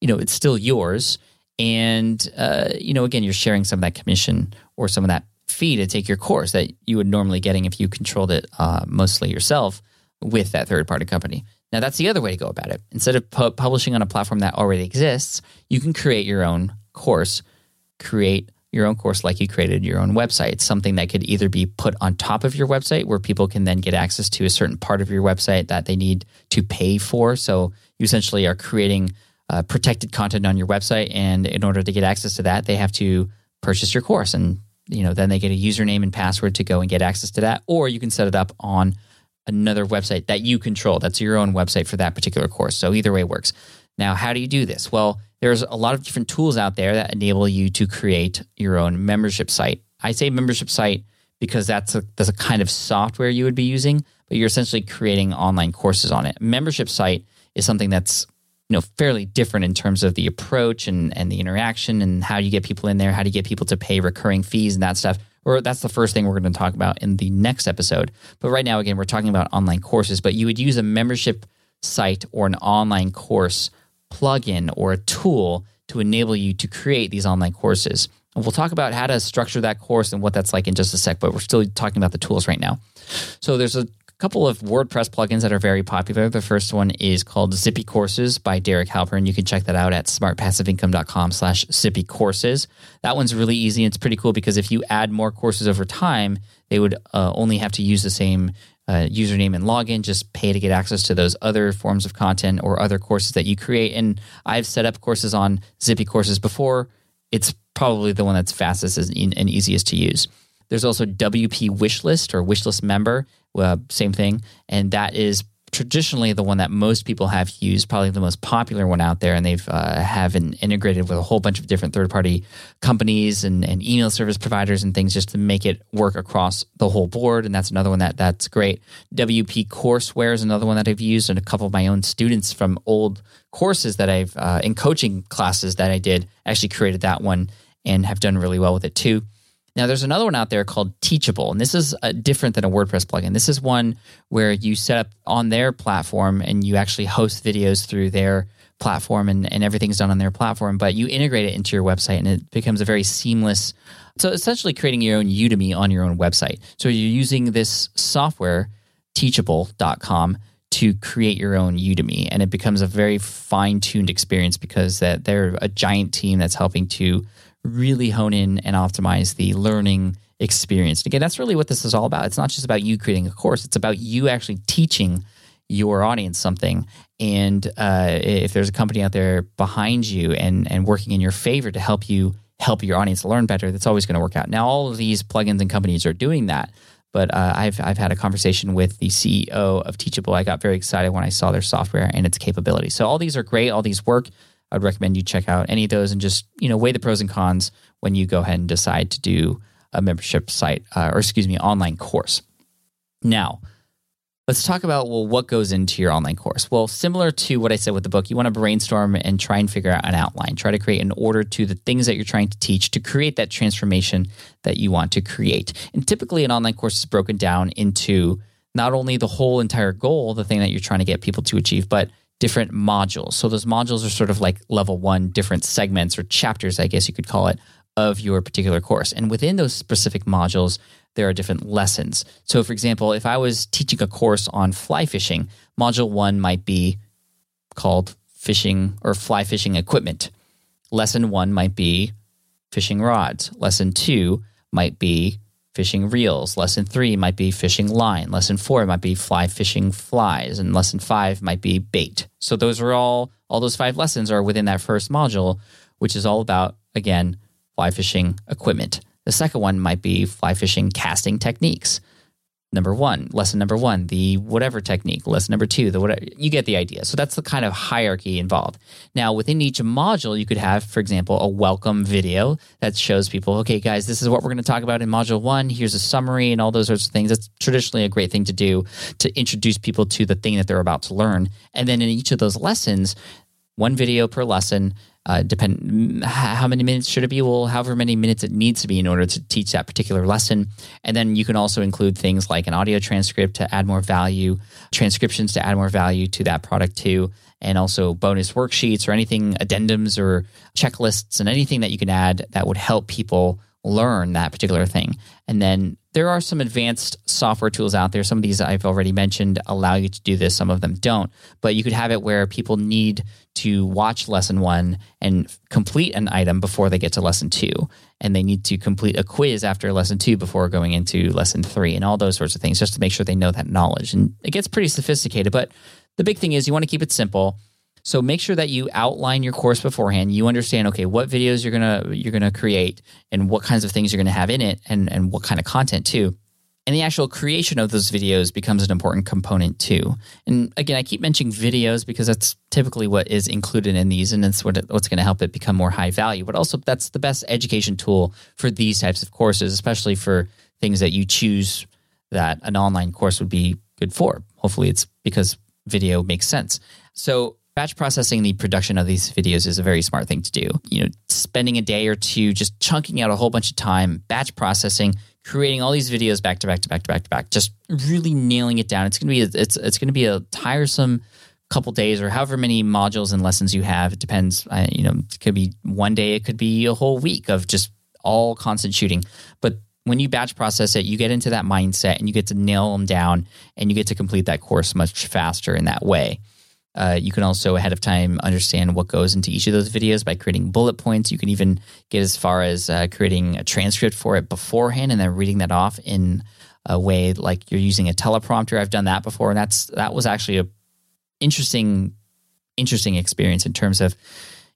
you know it's still yours, and uh, you know again you're sharing some of that commission or some of that fee to take your course that you would normally getting if you controlled it uh, mostly yourself with that third party company. Now that's the other way to go about it. Instead of pu- publishing on a platform that already exists, you can create your own course, create your own course like you created your own website, It's something that could either be put on top of your website where people can then get access to a certain part of your website that they need to pay for. So you essentially are creating uh, protected content on your website, and in order to get access to that, they have to purchase your course, and you know then they get a username and password to go and get access to that, or you can set it up on another website that you control. That's your own website for that particular course. So either way works. Now, how do you do this? Well, there's a lot of different tools out there that enable you to create your own membership site. I say membership site because that's a, that's a kind of software you would be using, but you're essentially creating online courses on it. Membership site is something that's you know fairly different in terms of the approach and, and the interaction and how you get people in there, how do you get people to pay recurring fees and that stuff or that's the first thing we're going to talk about in the next episode. But right now, again, we're talking about online courses, but you would use a membership site or an online course plugin or a tool to enable you to create these online courses. And we'll talk about how to structure that course and what that's like in just a sec, but we're still talking about the tools right now. So there's a couple of WordPress plugins that are very popular. The first one is called Zippy Courses by Derek Halpern. You can check that out at smartpassiveincome.com slash zippy courses. That one's really easy. And it's pretty cool because if you add more courses over time, they would uh, only have to use the same uh, username and login, just pay to get access to those other forms of content or other courses that you create. And I've set up courses on Zippy Courses before. It's probably the one that's fastest and easiest to use. There's also WP Wishlist or Wishlist Member, uh, same thing, and that is traditionally the one that most people have used, probably the most popular one out there, and they've uh, have integrated with a whole bunch of different third party companies and, and email service providers and things just to make it work across the whole board. And that's another one that that's great. WP Courseware is another one that I've used, and a couple of my own students from old courses that I've uh, in coaching classes that I did actually created that one and have done really well with it too. Now, there's another one out there called Teachable, and this is different than a WordPress plugin. This is one where you set up on their platform and you actually host videos through their platform and, and everything's done on their platform, but you integrate it into your website and it becomes a very seamless. So, essentially, creating your own Udemy on your own website. So, you're using this software, teachable.com, to create your own Udemy, and it becomes a very fine tuned experience because that they're a giant team that's helping to really hone in and optimize the learning experience. And again, that's really what this is all about. It's not just about you creating a course, it's about you actually teaching your audience something. And uh, if there's a company out there behind you and, and working in your favor to help you help your audience learn better, that's always going to work out. Now, all of these plugins and companies are doing that. But uh, I've, I've had a conversation with the CEO of Teachable. I got very excited when I saw their software and its capabilities. So all these are great. All these work. I would recommend you check out any of those and just you know weigh the pros and cons when you go ahead and decide to do a membership site uh, or excuse me online course. Now, let's talk about well what goes into your online course. Well, similar to what I said with the book, you want to brainstorm and try and figure out an outline. Try to create an order to the things that you're trying to teach to create that transformation that you want to create. And typically, an online course is broken down into not only the whole entire goal, the thing that you're trying to get people to achieve, but different modules. So those modules are sort of like level one, different segments or chapters, I guess you could call it, of your particular course. And within those specific modules, there are different lessons. So, for example, if I was teaching a course on fly fishing, module one might be called fishing or fly fishing equipment. Lesson one might be fishing rods. Lesson two might be fishing reels. Lesson three might be fishing line. Lesson four might be fly fishing flies. And lesson five might be bait. So those are all, all those five lessons are within that first module, which is all about, again, fly fishing equipment. The second one might be fly fishing casting techniques number one, lesson number one, the whatever technique, lesson number two, the whatever, you get the idea. So that's the kind of hierarchy involved. Now, within each module, you could have, for example, a welcome video that shows people, okay, guys, this is what we're going to talk about in module one. Here's a summary and all those sorts of things. That's traditionally a great thing to do to introduce people to the thing that they're about to learn. And then in each of those lessons, one video per lesson uh, depend how many minutes should it be? Well however many minutes it needs to be in order to teach that particular lesson. And then you can also include things like an audio transcript to add more value transcriptions to add more value to that product too and also bonus worksheets or anything addendums or checklists and anything that you can add that would help people learn that particular thing. And then there are some advanced software tools out there. Some of these I've already mentioned allow you to do this, some of them don't. But you could have it where people need to watch lesson one and complete an item before they get to lesson two. And they need to complete a quiz after lesson two before going into lesson three and all those sorts of things just to make sure they know that knowledge. And it gets pretty sophisticated. But the big thing is you want to keep it simple. So make sure that you outline your course beforehand. You understand, okay, what videos you're gonna you're gonna create and what kinds of things you're gonna have in it and, and what kind of content too. And the actual creation of those videos becomes an important component too. And again, I keep mentioning videos because that's typically what is included in these, and it's what what's going to help it become more high value. But also, that's the best education tool for these types of courses, especially for things that you choose that an online course would be good for. Hopefully, it's because video makes sense. So Batch processing the production of these videos is a very smart thing to do. You know, spending a day or two just chunking out a whole bunch of time, batch processing creating all these videos back to back to back to back to back, just really nailing it down. It's gonna be it's it's gonna be a tiresome couple days or however many modules and lessons you have. It depends. I, you know, it could be one day, it could be a whole week of just all constant shooting. But when you batch process it, you get into that mindset and you get to nail them down and you get to complete that course much faster in that way. Uh, you can also ahead of time understand what goes into each of those videos by creating bullet points. You can even get as far as uh, creating a transcript for it beforehand and then reading that off in a way like you're using a teleprompter. I've done that before, and that's that was actually a interesting interesting experience in terms of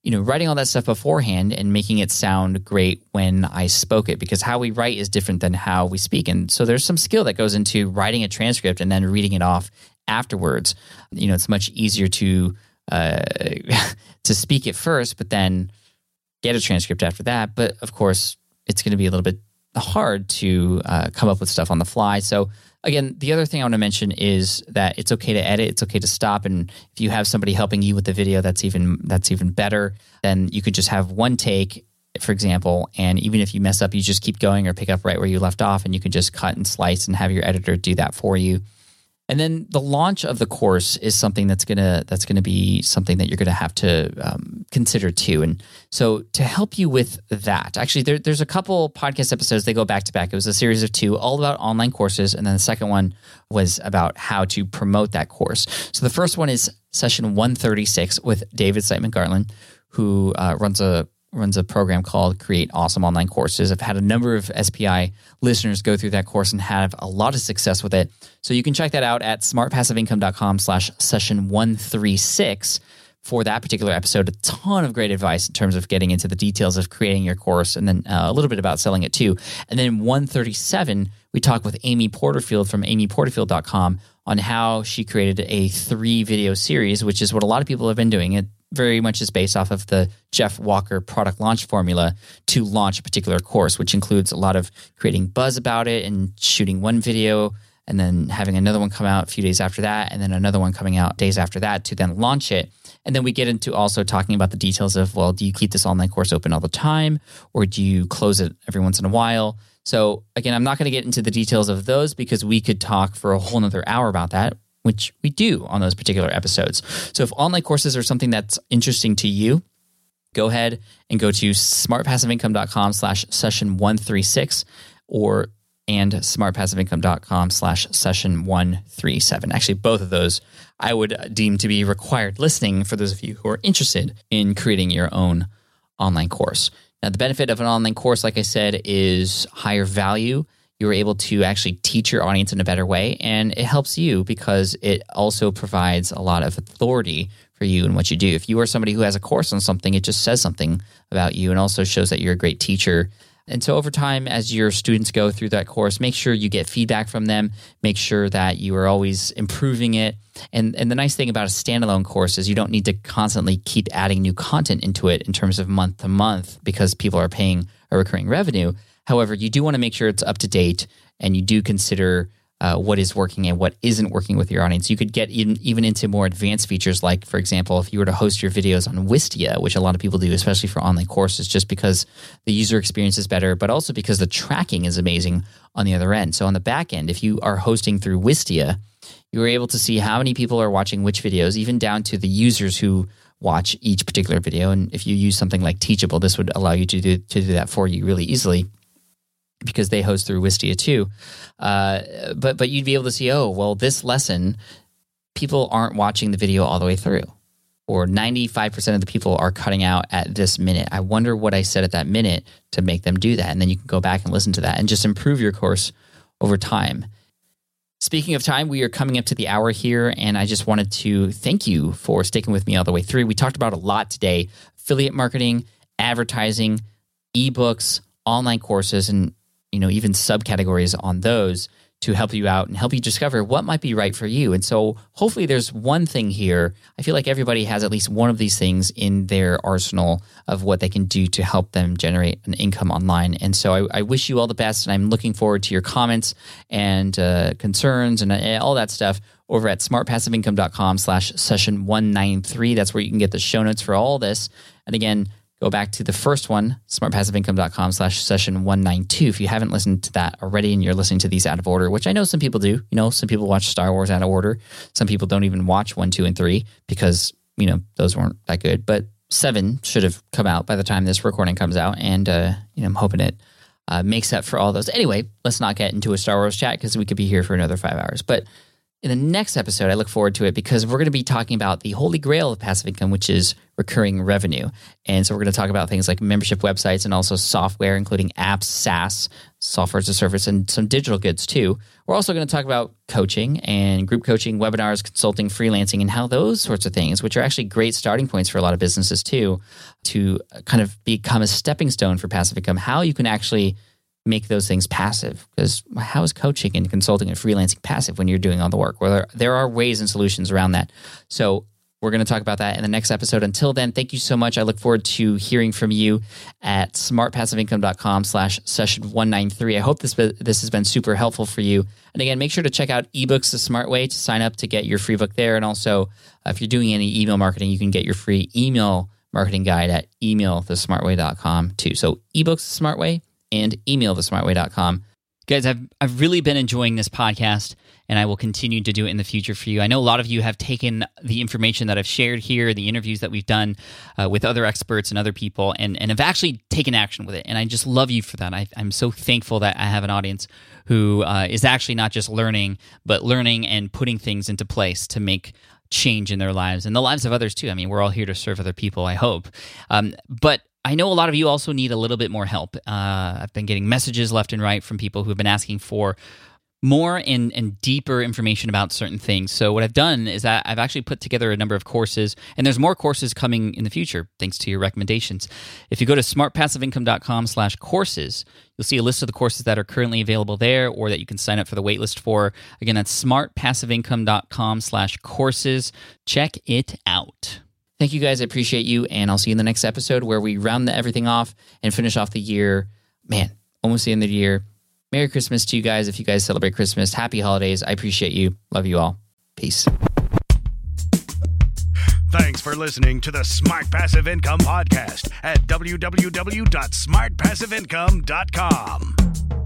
you know writing all that stuff beforehand and making it sound great when I spoke it because how we write is different than how we speak and so there's some skill that goes into writing a transcript and then reading it off afterwards you know it's much easier to uh, to speak it first but then get a transcript after that but of course it's going to be a little bit hard to uh, come up with stuff on the fly so again, the other thing I want to mention is that it's okay to edit, it's okay to stop, and if you have somebody helping you with the video, that's even that's even better. Then you could just have one take, for example, and even if you mess up, you just keep going or pick up right where you left off, and you can just cut and slice and have your editor do that for you. And then the launch of the course is something that's gonna that's gonna be something that you're gonna have to um, consider too. And so to help you with that, actually, there, there's a couple podcast episodes. They go back to back. It was a series of two, all about online courses, and then the second one was about how to promote that course. So the first one is session 136 with David Siteman Garland, who uh, runs a runs a program called Create Awesome Online Courses. I've had a number of SPI listeners go through that course and have a lot of success with it. So you can check that out at smartpassiveincome.com slash session 136 for that particular episode. A ton of great advice in terms of getting into the details of creating your course and then uh, a little bit about selling it too. And then 137, we talk with Amy Porterfield from amyporterfield.com on how she created a three video series, which is what a lot of people have been doing. It very much is based off of the Jeff Walker product launch formula to launch a particular course, which includes a lot of creating buzz about it and shooting one video and then having another one come out a few days after that, and then another one coming out days after that to then launch it. And then we get into also talking about the details of well, do you keep this online course open all the time, or do you close it every once in a while? So again, I'm not going to get into the details of those because we could talk for a whole nother hour about that which we do on those particular episodes. So if online courses are something that's interesting to you, go ahead and go to smartpassiveincome.com slash session 136 or and smartpassiveincome.com slash session 137. Actually, both of those I would deem to be required listening for those of you who are interested in creating your own online course. Now, the benefit of an online course, like I said, is higher value you're able to actually teach your audience in a better way. And it helps you because it also provides a lot of authority for you and what you do. If you are somebody who has a course on something, it just says something about you and also shows that you're a great teacher. And so over time, as your students go through that course, make sure you get feedback from them. Make sure that you are always improving it. And and the nice thing about a standalone course is you don't need to constantly keep adding new content into it in terms of month to month because people are paying a recurring revenue. However, you do want to make sure it's up to date and you do consider uh, what is working and what isn't working with your audience. You could get in, even into more advanced features, like, for example, if you were to host your videos on Wistia, which a lot of people do, especially for online courses, just because the user experience is better, but also because the tracking is amazing on the other end. So, on the back end, if you are hosting through Wistia, you are able to see how many people are watching which videos, even down to the users who watch each particular video. And if you use something like Teachable, this would allow you to do, to do that for you really easily because they host through Wistia too. Uh, but but you'd be able to see, oh, well, this lesson, people aren't watching the video all the way through, or ninety five percent of the people are cutting out at this minute. I wonder what I said at that minute to make them do that, and then you can go back and listen to that and just improve your course over time. Speaking of time, we are coming up to the hour here, and I just wanted to thank you for sticking with me all the way through. We talked about a lot today affiliate marketing, advertising, ebooks, online courses, and you know, even subcategories on those to help you out and help you discover what might be right for you. And so hopefully there's one thing here. I feel like everybody has at least one of these things in their arsenal of what they can do to help them generate an income online. And so I, I wish you all the best. And I'm looking forward to your comments and uh, concerns and uh, all that stuff over at smartpassiveincome.com slash session 193. That's where you can get the show notes for all this. And again, go back to the first one, smartpassiveincome.com slash session 192. If you haven't listened to that already and you're listening to these out of order, which I know some people do, you know, some people watch Star Wars out of order. Some people don't even watch one, two, and three because, you know, those weren't that good. But seven should have come out by the time this recording comes out. And, uh, you know, I'm hoping it uh, makes up for all those. Anyway, let's not get into a Star Wars chat because we could be here for another five hours. But in the next episode, I look forward to it because we're going to be talking about the holy grail of passive income, which is recurring revenue. And so we're going to talk about things like membership websites and also software, including apps, SaaS, software as a service, and some digital goods too. We're also going to talk about coaching and group coaching, webinars, consulting, freelancing, and how those sorts of things, which are actually great starting points for a lot of businesses too, to kind of become a stepping stone for passive income, how you can actually make those things passive because how is coaching and consulting and freelancing passive when you're doing all the work? Well there, there are ways and solutions around that. So we're going to talk about that in the next episode. Until then thank you so much. I look forward to hearing from you at smartpassiveincome.com slash session 193 i hope this this has been super helpful for you. And again make sure to check out ebooks the smart way to sign up to get your free book there. And also uh, if you're doing any email marketing you can get your free email marketing guide at emailthesmartway.com too. So ebooks the smart way and email emailthesmartway.com. Guys, I've, I've really been enjoying this podcast and I will continue to do it in the future for you. I know a lot of you have taken the information that I've shared here, the interviews that we've done uh, with other experts and other people, and, and have actually taken action with it. And I just love you for that. I, am so thankful that I have an audience who uh, is actually not just learning, but learning and putting things into place to make change in their lives and the lives of others too. I mean, we're all here to serve other people, I hope. Um, but I know a lot of you also need a little bit more help. Uh, I've been getting messages left and right from people who have been asking for more and, and deeper information about certain things. So what I've done is that I've actually put together a number of courses, and there's more courses coming in the future thanks to your recommendations. If you go to smartpassiveincome.com slash courses, you'll see a list of the courses that are currently available there or that you can sign up for the waitlist for. Again, that's smartpassiveincome.com slash courses. Check it out. Thank you guys. I appreciate you. And I'll see you in the next episode where we round everything off and finish off the year. Man, almost the end of the year. Merry Christmas to you guys if you guys celebrate Christmas. Happy holidays. I appreciate you. Love you all. Peace. Thanks for listening to the Smart Passive Income Podcast at www.smartpassiveincome.com.